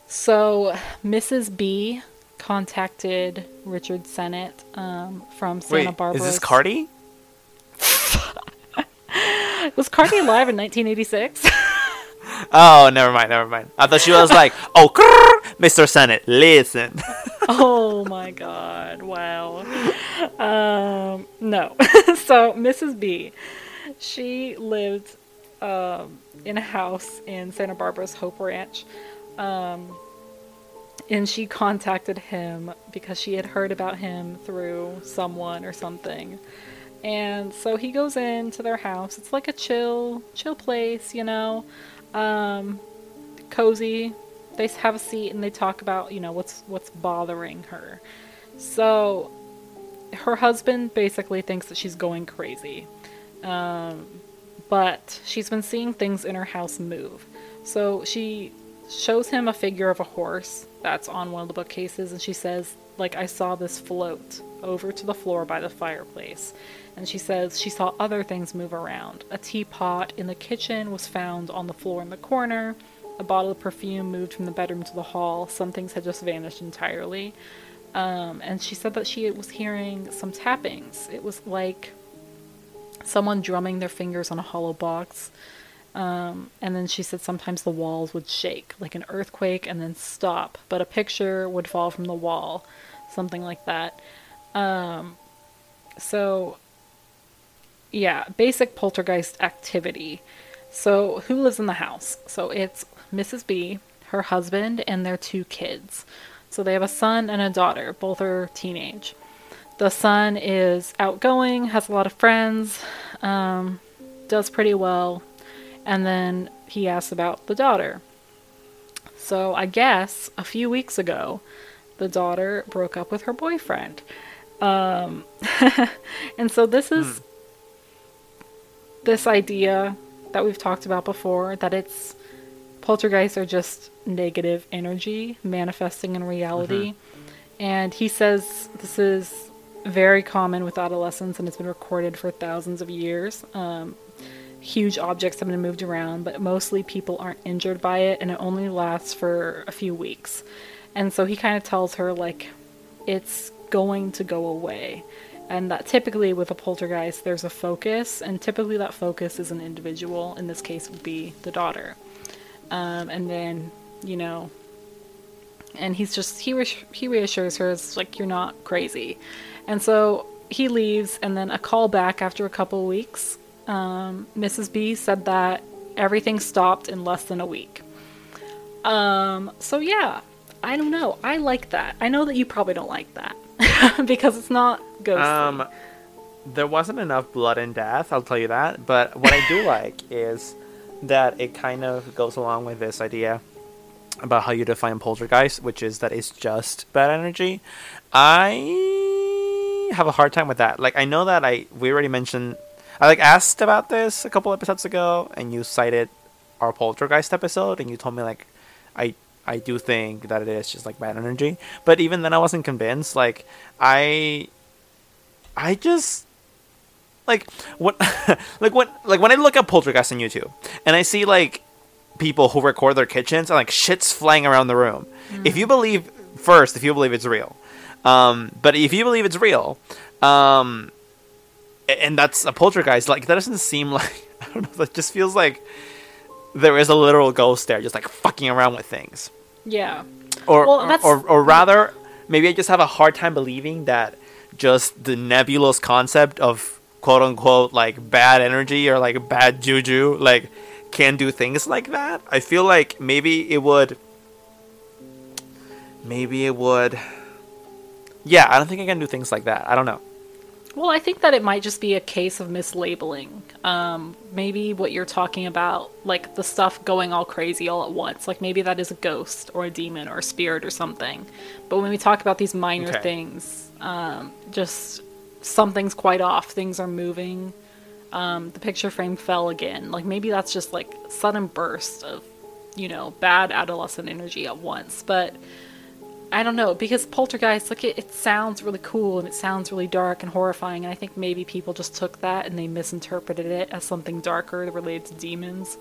So Mrs. B contacted Richard Senate um, from Santa Wait, Barbara. is this Cardi? Was Cardi alive in 1986? Oh, never mind, never mind. I thought she was like, oh, grrr, Mr. Senate, listen. oh my god! Wow. Um, no. so Mrs. B, she lived um, in a house in Santa Barbara's Hope Ranch. Um, and she contacted him because she had heard about him through someone or something. And so he goes into their house. It's like a chill, chill place, you know, um, cozy. They have a seat and they talk about, you know, what's what's bothering her. So her husband basically thinks that she's going crazy. Um, but she's been seeing things in her house move. So she shows him a figure of a horse that's on one of the bookcases and she says, like, I saw this float over to the floor by the fireplace. And she says she saw other things move around. A teapot in the kitchen was found on the floor in the corner. A bottle of perfume moved from the bedroom to the hall. Some things had just vanished entirely. Um, and she said that she was hearing some tappings. It was like someone drumming their fingers on a hollow box. Um, and then she said sometimes the walls would shake, like an earthquake, and then stop, but a picture would fall from the wall, something like that. Um, so, yeah, basic poltergeist activity. So, who lives in the house? So, it's Mrs. B, her husband, and their two kids. So, they have a son and a daughter, both are teenage. The son is outgoing, has a lot of friends, um, does pretty well, and then he asks about the daughter. So I guess a few weeks ago, the daughter broke up with her boyfriend. Um, and so this is hmm. This idea that we've talked about before that it's poltergeists are just negative energy manifesting in reality. Mm-hmm. And he says this is very common with adolescents and it's been recorded for thousands of years. Um, huge objects have been moved around, but mostly people aren't injured by it, and it only lasts for a few weeks. And so he kind of tells her, like, it's going to go away. And that typically with a poltergeist, there's a focus, and typically that focus is an individual. In this case, would be the daughter. Um, and then, you know, and he's just he re- he reassures her, it's like you're not crazy. And so he leaves, and then a call back after a couple weeks um, Mrs. B said that everything stopped in less than a week. Um, so yeah, I don't know. I like that. I know that you probably don't like that because it's not ghostly. Um, there wasn't enough blood and death, I'll tell you that. But what I do like is that it kind of goes along with this idea about how you define poltergeist, which is that it's just bad energy. I have a hard time with that. Like I know that I we already mentioned I like asked about this a couple episodes ago, and you cited our poltergeist episode, and you told me like, I I do think that it is just like bad energy. But even then, I wasn't convinced. Like I, I just like what like when like when I look at poltergeist on YouTube, and I see like people who record their kitchens and like shit's flying around the room. Mm. If you believe first, if you believe it's real, um, but if you believe it's real, um, and that's a poltergeist. Like that doesn't seem like I don't know. That just feels like there is a literal ghost there, just like fucking around with things. Yeah. Or well, or, or, or rather, maybe I just have a hard time believing that just the nebulous concept of quote unquote like bad energy or like bad juju like can do things like that. I feel like maybe it would. Maybe it would. Yeah, I don't think I can do things like that. I don't know. Well, I think that it might just be a case of mislabeling. Um, maybe what you're talking about, like the stuff going all crazy all at once, like maybe that is a ghost or a demon or a spirit or something. But when we talk about these minor okay. things, um, just something's quite off. Things are moving. Um, the picture frame fell again. Like maybe that's just like sudden burst of, you know, bad adolescent energy at once. But I don't know because Poltergeist, like it, it sounds really cool and it sounds really dark and horrifying, and I think maybe people just took that and they misinterpreted it as something darker related to demons,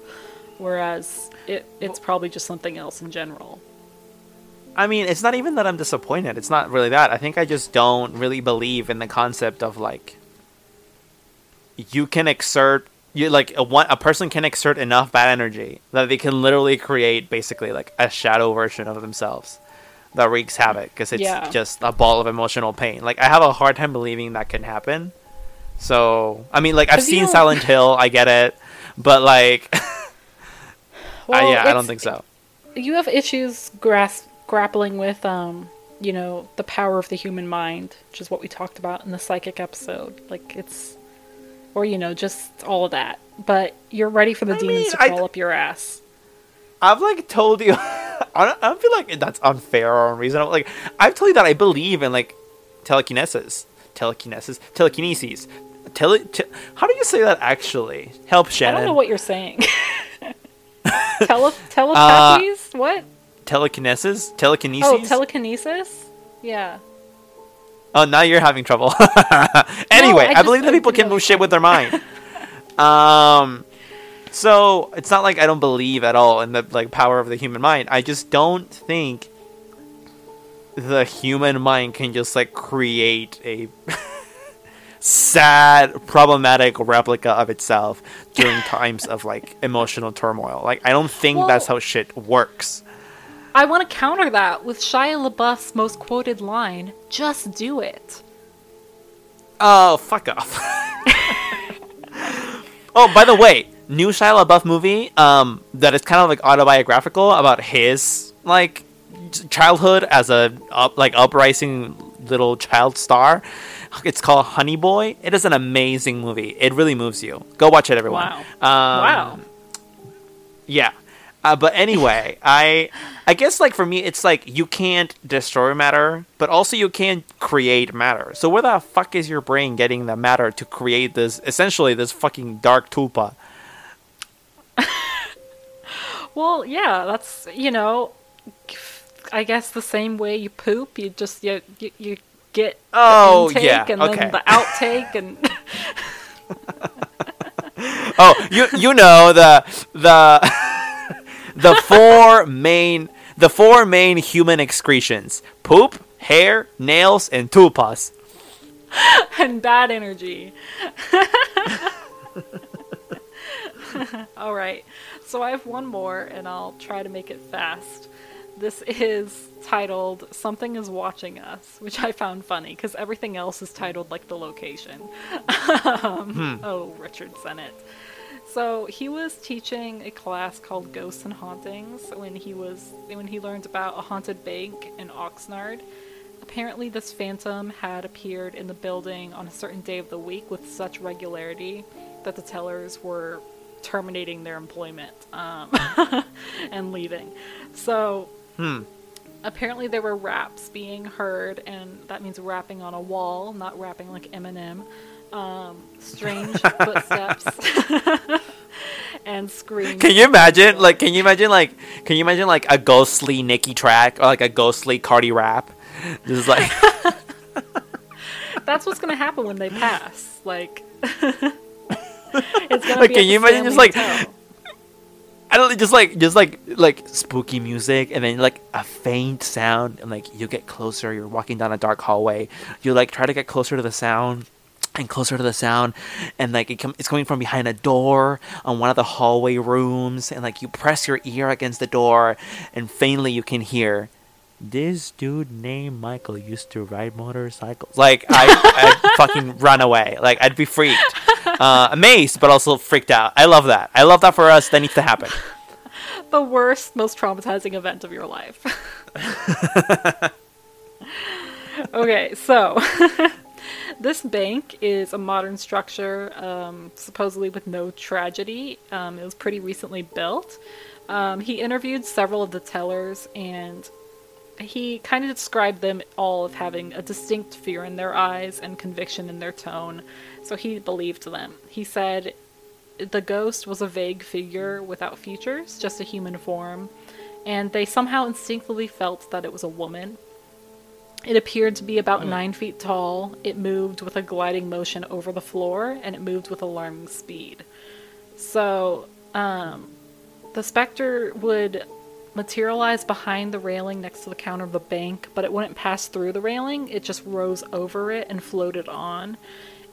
whereas it it's probably just something else in general. I mean, it's not even that I'm disappointed. It's not really that. I think I just don't really believe in the concept of like you can exert you like a one a person can exert enough bad energy that they can literally create basically like a shadow version of themselves that wreaks havoc because it's Yeah. just a ball of emotional pain. Like I have a hard time believing that can happen. So I mean, like I've seen don't- Silent Hill, I get it, but like, I, yeah, I don't think so. you have issues gras- grappling with um you know the power of the human mind which is what we talked about in the psychic episode like it's or you know just all of that but you're ready for the I demons mean, to I- crawl up your ass I've like told you, I don't, I don't feel like that's unfair or unreasonable. Like I've told you that I believe in like telekinesis, telekinesis, telekinesis. Tele, te- how do you say that actually? Help Shannon. i don't know what you're saying Tele- telepathies what telekinesis, telekinesis. oh telekinesis yeah Oh, now you're having trouble. anyway, I I, just- believe that people can move shit with their mind. um, so it's not like I don't believe at all in the like power of the human mind. I just don't think the human mind can just like create a sad, problematic replica of itself during times of like emotional turmoil. Like I don't think that's how shit works. i want to counter that with shia labeouf's most quoted line just do it Oh, fuck off. oh, by the way, new Shia LaBeouf movie um, that is kind of like autobiographical about his like childhood as a up, like uprising little child star. It's called Honey Boy. It is an amazing movie. It really moves you. Go watch it, everyone. Wow. Um, wow yeah. Uh, but anyway, I I guess like for me, it's like you can't destroy matter, but also you can't create matter. So where the fuck is your brain getting the matter to create this essentially this fucking dark tulpa? Well, yeah, that's you know, I guess the same way you poop, you just you you, you get Oh, the intake yeah, and okay. then the outtake and Oh, you you know the the the four main the four main human excretions: poop, hair, nails, and tulpas. and bad energy. All right. So I have one more and I'll try to make it fast. This is titled Something is Watching Us, which I found funny because everything else is titled like the location. um, Oh, Richard Senate. So he was teaching a class called Ghosts and Hauntings when he was when he learned about a haunted bank in Oxnard. Apparently, this phantom had appeared in the building on a certain day of the week with such regularity that the tellers were terminating their employment um, and leaving. So, Hmm. apparently, there were raps being heard, and that means rapping on a wall, not rapping like Eminem. Um, strange footsteps and screams. Can you imagine? Like, can you imagine? Like, can you imagine like a ghostly Nicki track or like a ghostly Cardi rap? Just like, That's what's gonna happen when they pass. Like, it's gonna Like, can you imagine just, like, Hotel. I don't just like just like like spooky music and then like a faint sound and like you get closer. You're walking down a dark hallway. You like try to get closer to the sound. And closer to the sound, and like it com- it's coming from behind a door on one of the hallway rooms, and like you press your ear against the door, and faintly you can hear, "This dude named Michael used to ride motorcycles." Like I, I'd fucking run away. Like I'd be freaked, uh, amazed, but also freaked out. I love that. I love that for us. That needs to happen. the worst, most traumatizing event of your life. okay, so this bank is a modern structure, um, supposedly with no tragedy. Um, it was pretty recently built. Um, he interviewed several of the tellers, and he kind of described them all as having a distinct fear in their eyes and conviction in their tone. So he believed them. He said the ghost was a vague figure without features, just a human form, and they somehow instinctively felt that it was a woman. It appeared to be about nine feet tall. It moved with a gliding motion over the floor, and it moved with alarming speed. So, um, the specter would materialize behind the railing next to the counter of the bank, but it wouldn't pass through the railing. It just rose over it and floated on.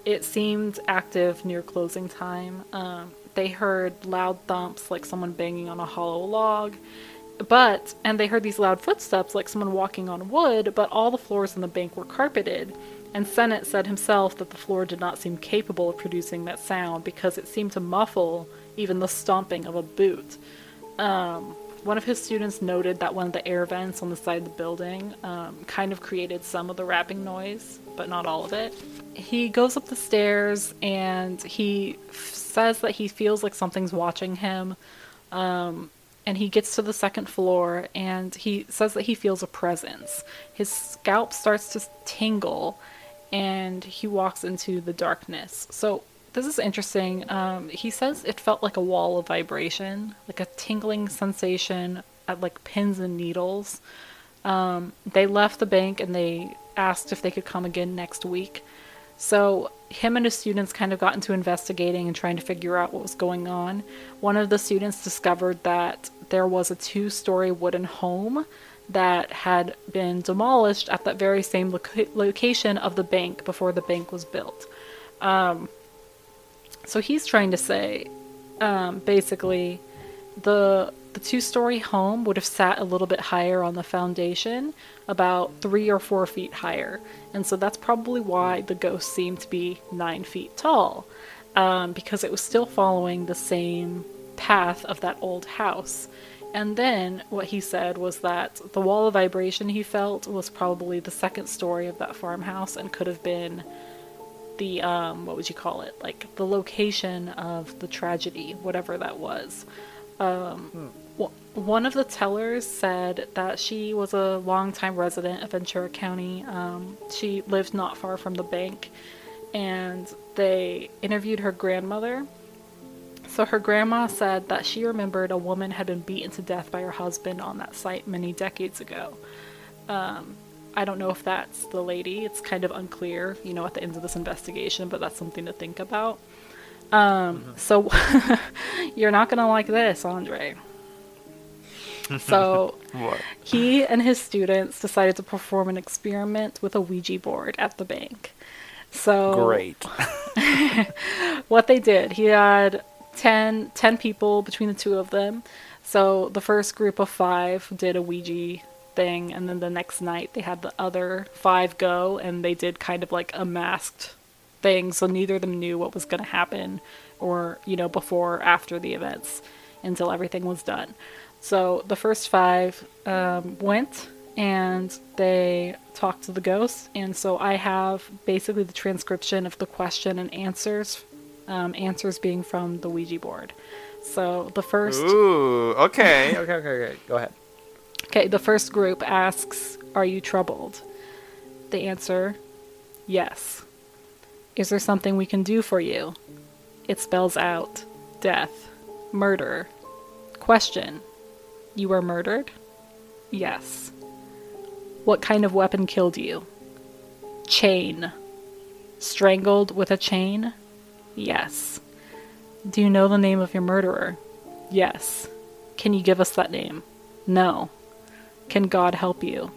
It seemed active near closing time. Um, they heard loud thumps like someone banging on a hollow log, but and they heard these loud footsteps like someone walking on wood, but all the floors in the bank were carpeted. And Senate said himself that the floor did not seem capable of producing that sound because it seemed to muffle even the stomping of a boot. Um, one of his students noted that one of the air vents on the side of the building um, kind of created some of the rapping noise, but not all of it. He goes up the stairs and he says that he feels like something's watching him. Um, and he gets to the second floor and he says that he feels a presence. His scalp starts to tingle and he walks into the darkness. So this is interesting. Um, he says it felt like a wall of vibration, like a tingling sensation at like pins and needles. Um, they left the bank and they asked if they could come again next week. So him and his students kind of got into investigating and trying to figure out what was going on. One of the students discovered that there was a two story wooden home that had been demolished at that very same loca- location of the bank before the bank was built. Um, so he's trying to say, um, basically, the the two story home would have sat a little bit higher on the foundation, about three or four feet higher, and so that's probably why the ghost seemed to be nine feet tall, um, because it was still following the same path of that old house. And then what he said was that the wall of vibration he felt was probably the second story of that farmhouse and could have been the um, what would you call it? Like the location of the tragedy, whatever that was. Um, w- one of the tellers said that she was a longtime resident of Ventura County. Um, she lived not far from the bank, and they interviewed her grandmother. So her grandma said that she remembered a woman had been beaten to death by her husband on that site many decades ago. Um, I don't know if that's the lady. It's kind of unclear, you know, at the end of this investigation, but that's something to think about. Um, So you're not going to like this, Andre. So he and his students decided to perform an experiment with a Ouija board at the bank. So Great. what they did, he had 10, 10 people between the two of them. So the first group of five did a Ouija thing, and then the next night they had the other five go, and they did kind of like a masked thing. So neither of them knew what was going to happen, or you know, before or after the events, until everything was done. So the first five um, went and they talked to the ghost, and so I have basically the transcription of the question and answers, um, answers being from the Ouija board. So the first. Ooh. Okay. Okay. Okay. Okay. Go ahead. Okay, the first group asks, Are you troubled? The answer, Yes. Is there something we can do for you? It spells out death, murder. Question You were murdered? Yes. What kind of weapon killed you? Chain. Strangled with a chain? Yes. Do you know the name of your murderer? Yes. Can you give us that name? No. Can God help you?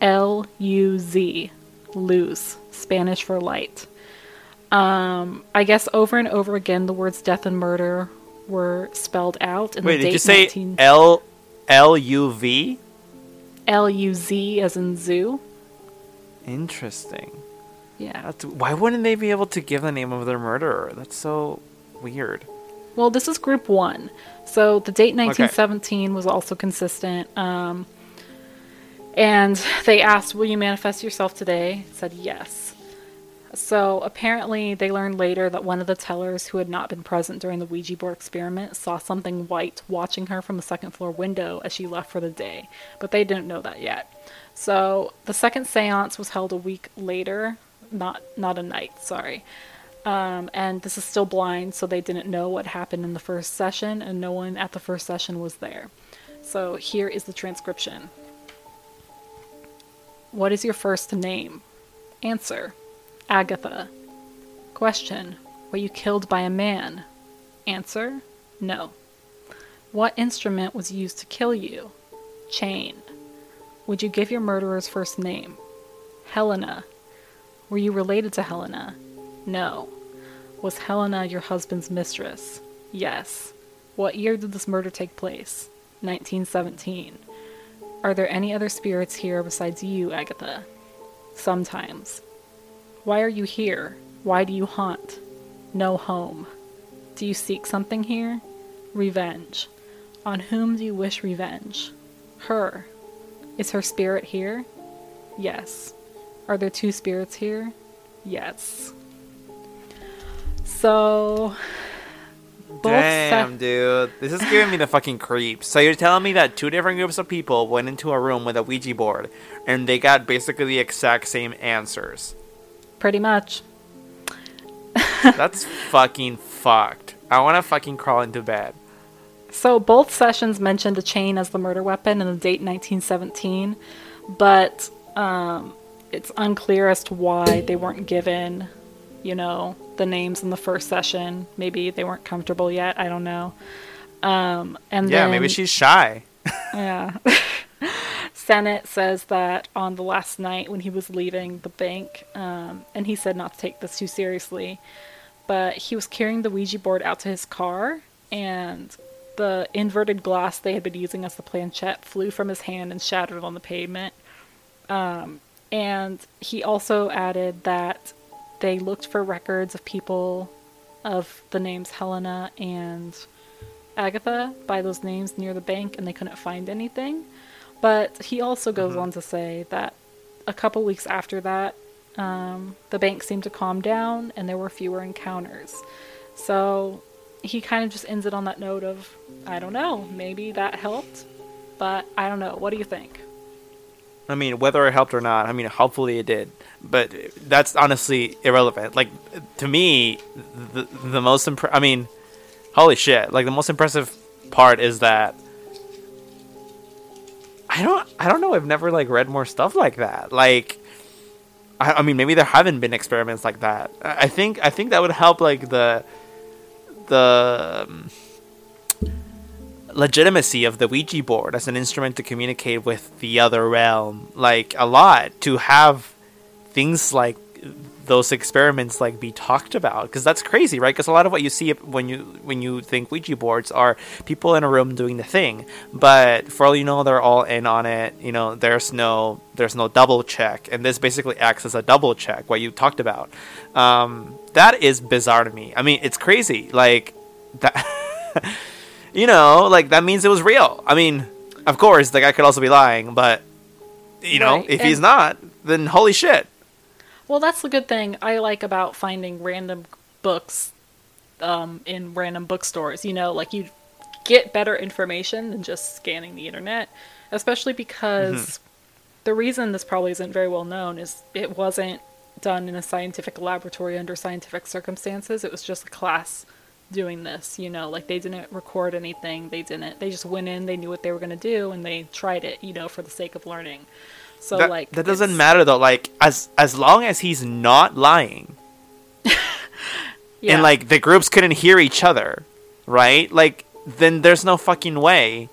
L U Z. Luz. Spanish for light. Um, I guess over and over again the words death and murder were spelled out in Wait, the did date you say 19 L L U V? L U Z as in zoo. Interesting. Yeah. That's, why wouldn't they be able to give the name of their murderer? That's so weird. Well, this is group one. So the date 1917 was also consistent. Um, and they asked, Will you manifest yourself today? Said yes. So apparently, they learned later that one of the tellers who had not been present during the Ouija board experiment saw something white watching her from the second floor window as she left for the day. But they didn't know that yet. So the second seance was held a week later, not not a night, sorry. Um, and this is still blind, so they didn't know what happened in the first session, and no one at the first session was there. So here is the transcription. What is your first name? Answer Agatha. Question Were you killed by a man? Answer No. What instrument was used to kill you? Chain. Would you give your murderer's first name? Helena. Were you related to Helena? No. Was Helena your husband's mistress? Yes. What year did this murder take place? 1917. Are there any other spirits here besides you, Agatha? Sometimes. Why are you here? Why do you haunt? No home. Do you seek something here? Revenge. On whom do you wish revenge? Her. Is her spirit here? Yes. Are there two spirits here? Yes. So. both Damn, se- dude. This is giving me the fucking creeps. So you're telling me that two different groups of people went into a room with a Ouija board and they got basically the exact same answers. Pretty much. That's fucking fucked. I want to fucking crawl into bed. So both sessions mentioned a chain as the murder weapon and the date 1917, but um, it's unclear as to why they weren't given, you know, the names in the first session. Maybe they weren't comfortable yet. I don't know. Um, and Yeah, then, maybe she's shy. yeah. Senate says that on the last night when he was leaving the bank, um, and he said not to take this too seriously, but he was carrying the Ouija board out to his car, and the inverted glass they had been using as the planchette flew from his hand and shattered on the pavement. Um, and he also added that they looked for records of people of the names Helena and Agatha by those names near the bank, and they couldn't find anything. But he also goes on to say that a couple weeks after that, um, the bank seemed to calm down and there were fewer encounters. So he kind of just ends it on that note of, I don't know, maybe that helped, but I don't know. What do you think? I mean, whether it helped or not, I mean, hopefully it did. But that's honestly irrelevant. Like, to me, the, the most impre- I mean, holy shit. Like, the most impressive part is that I don't, I don't know. I've never like read more stuff like that. Like, I, I mean, maybe there haven't been experiments like that. I think, I think that would help like the, the um, legitimacy of the Ouija board as an instrument to communicate with the other realm, like a lot to have things like those experiments like be talked about because that's crazy right? Because a lot of what you see when you when you think ouija boards are people in a room doing the thing but for all you know they're all in on it you know there's no there's no double check and this basically acts as a double check what you talked about. Um, that is bizarre to me. I mean it's crazy like that you know like that means it was real. I mean of course the guy could also be lying but you know Right, if he's not then holy shit Well, that's the good thing I like about finding random books um, in random bookstores. You know, like you get better information than just scanning the internet, especially because the reason this probably isn't very well known is it wasn't done in a scientific laboratory under scientific circumstances. It was just a class doing this, you know, like they didn't record anything. They didn't, they just went in, they knew what they were going to do, and they tried it, you know, for the sake of learning. So, that, like, that doesn't matter though like as as long as he's not lying yeah. and like the groups couldn't hear each other right like then there's no fucking way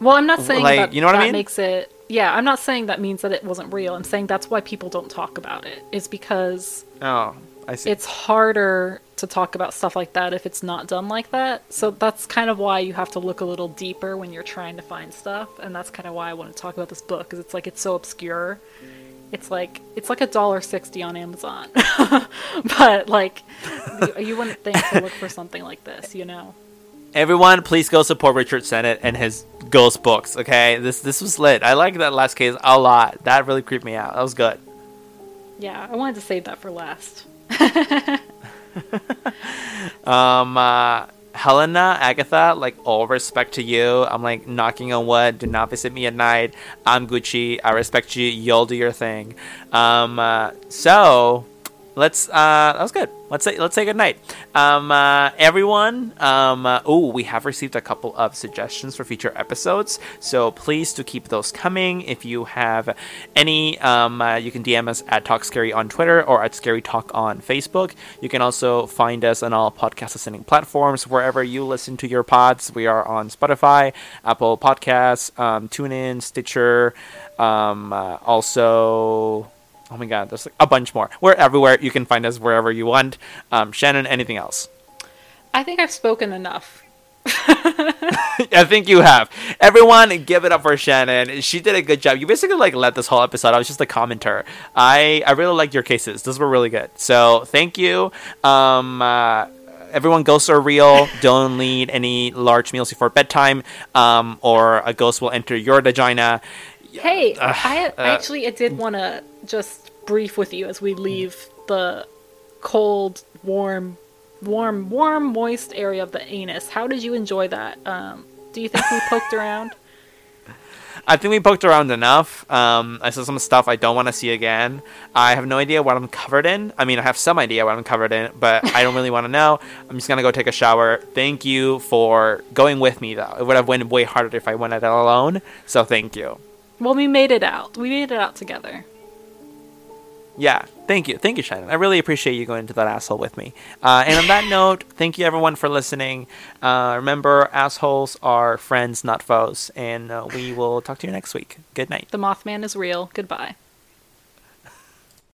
Well, I'm not saying Like, that you know what I mean? makes it. Yeah, I'm not saying that means that it wasn't real. I'm saying that's why people don't talk about it. Is because oh i see it's harder to talk about stuff like that if it's not done like that. So that's kind of why you have to look a little deeper when you're trying to find stuff, and that's kind of why I want to talk about this book because it's like it's so obscure. It's like it's like a dollar sixty on Amazon, but like you, you wouldn't think to look for something like this, you know? everyone please go support Richard Senate and his ghost books okay this this was lit i like that last case a lot that really creeped me out that was good Yeah, I wanted to save that for last. um uh Helena, Agatha, like all respect to you. I'm like knocking on wood. Do not visit me at night. I'm Gucci. I respect you. You'll do your thing. Um, uh, so let's. Uh, that was good. Let's say let's say good night. Um, uh, everyone. Um, uh, oh, we have received a couple of suggestions for future episodes. So please do keep those coming. If you have any, um, uh, you can DM us at Talk Scary on Twitter or at Scary Talk on Facebook. You can also find us on all podcast listening platforms wherever you listen to your pods. We are on Spotify, Apple Podcasts, um, TuneIn, Stitcher. Um, uh, also, oh my God, there's like a bunch more. We're everywhere. You can find us wherever you want. Um, Shannon, anything else? I think I've spoken enough. I think you have. Everyone, give it up for Shannon. She did a good job. You basically like led this whole episode. I was just a commenter. I I really liked your cases. Those were really good. So thank you. Um. Uh, everyone ghosts are real don't need any large meals before bedtime um, or a ghost will enter your vagina Hey, I, I actually I did want to just brief with you as we leave the cold, warm, warm, warm, moist area of the anus. How did you enjoy that? Um, do you think we poked around? I think we poked around enough. Um, I saw some stuff I don't want to see again. I have no idea what I'm covered in. I mean, I have some idea what I'm covered in, but I don't really want to know. I'm just gonna go take a shower. Thank you for going with me, though. It would have went way harder if I went it alone. So thank you. Well, we made it out. We made it out together. Yeah, thank you. Thank you, Shannon. I really appreciate you going into that asshole with me. Uh, and on that note, thank you everyone for listening. Uh, remember, assholes are friends, not foes. And uh, we will talk to you next week. Good night. The Mothman is real. Goodbye.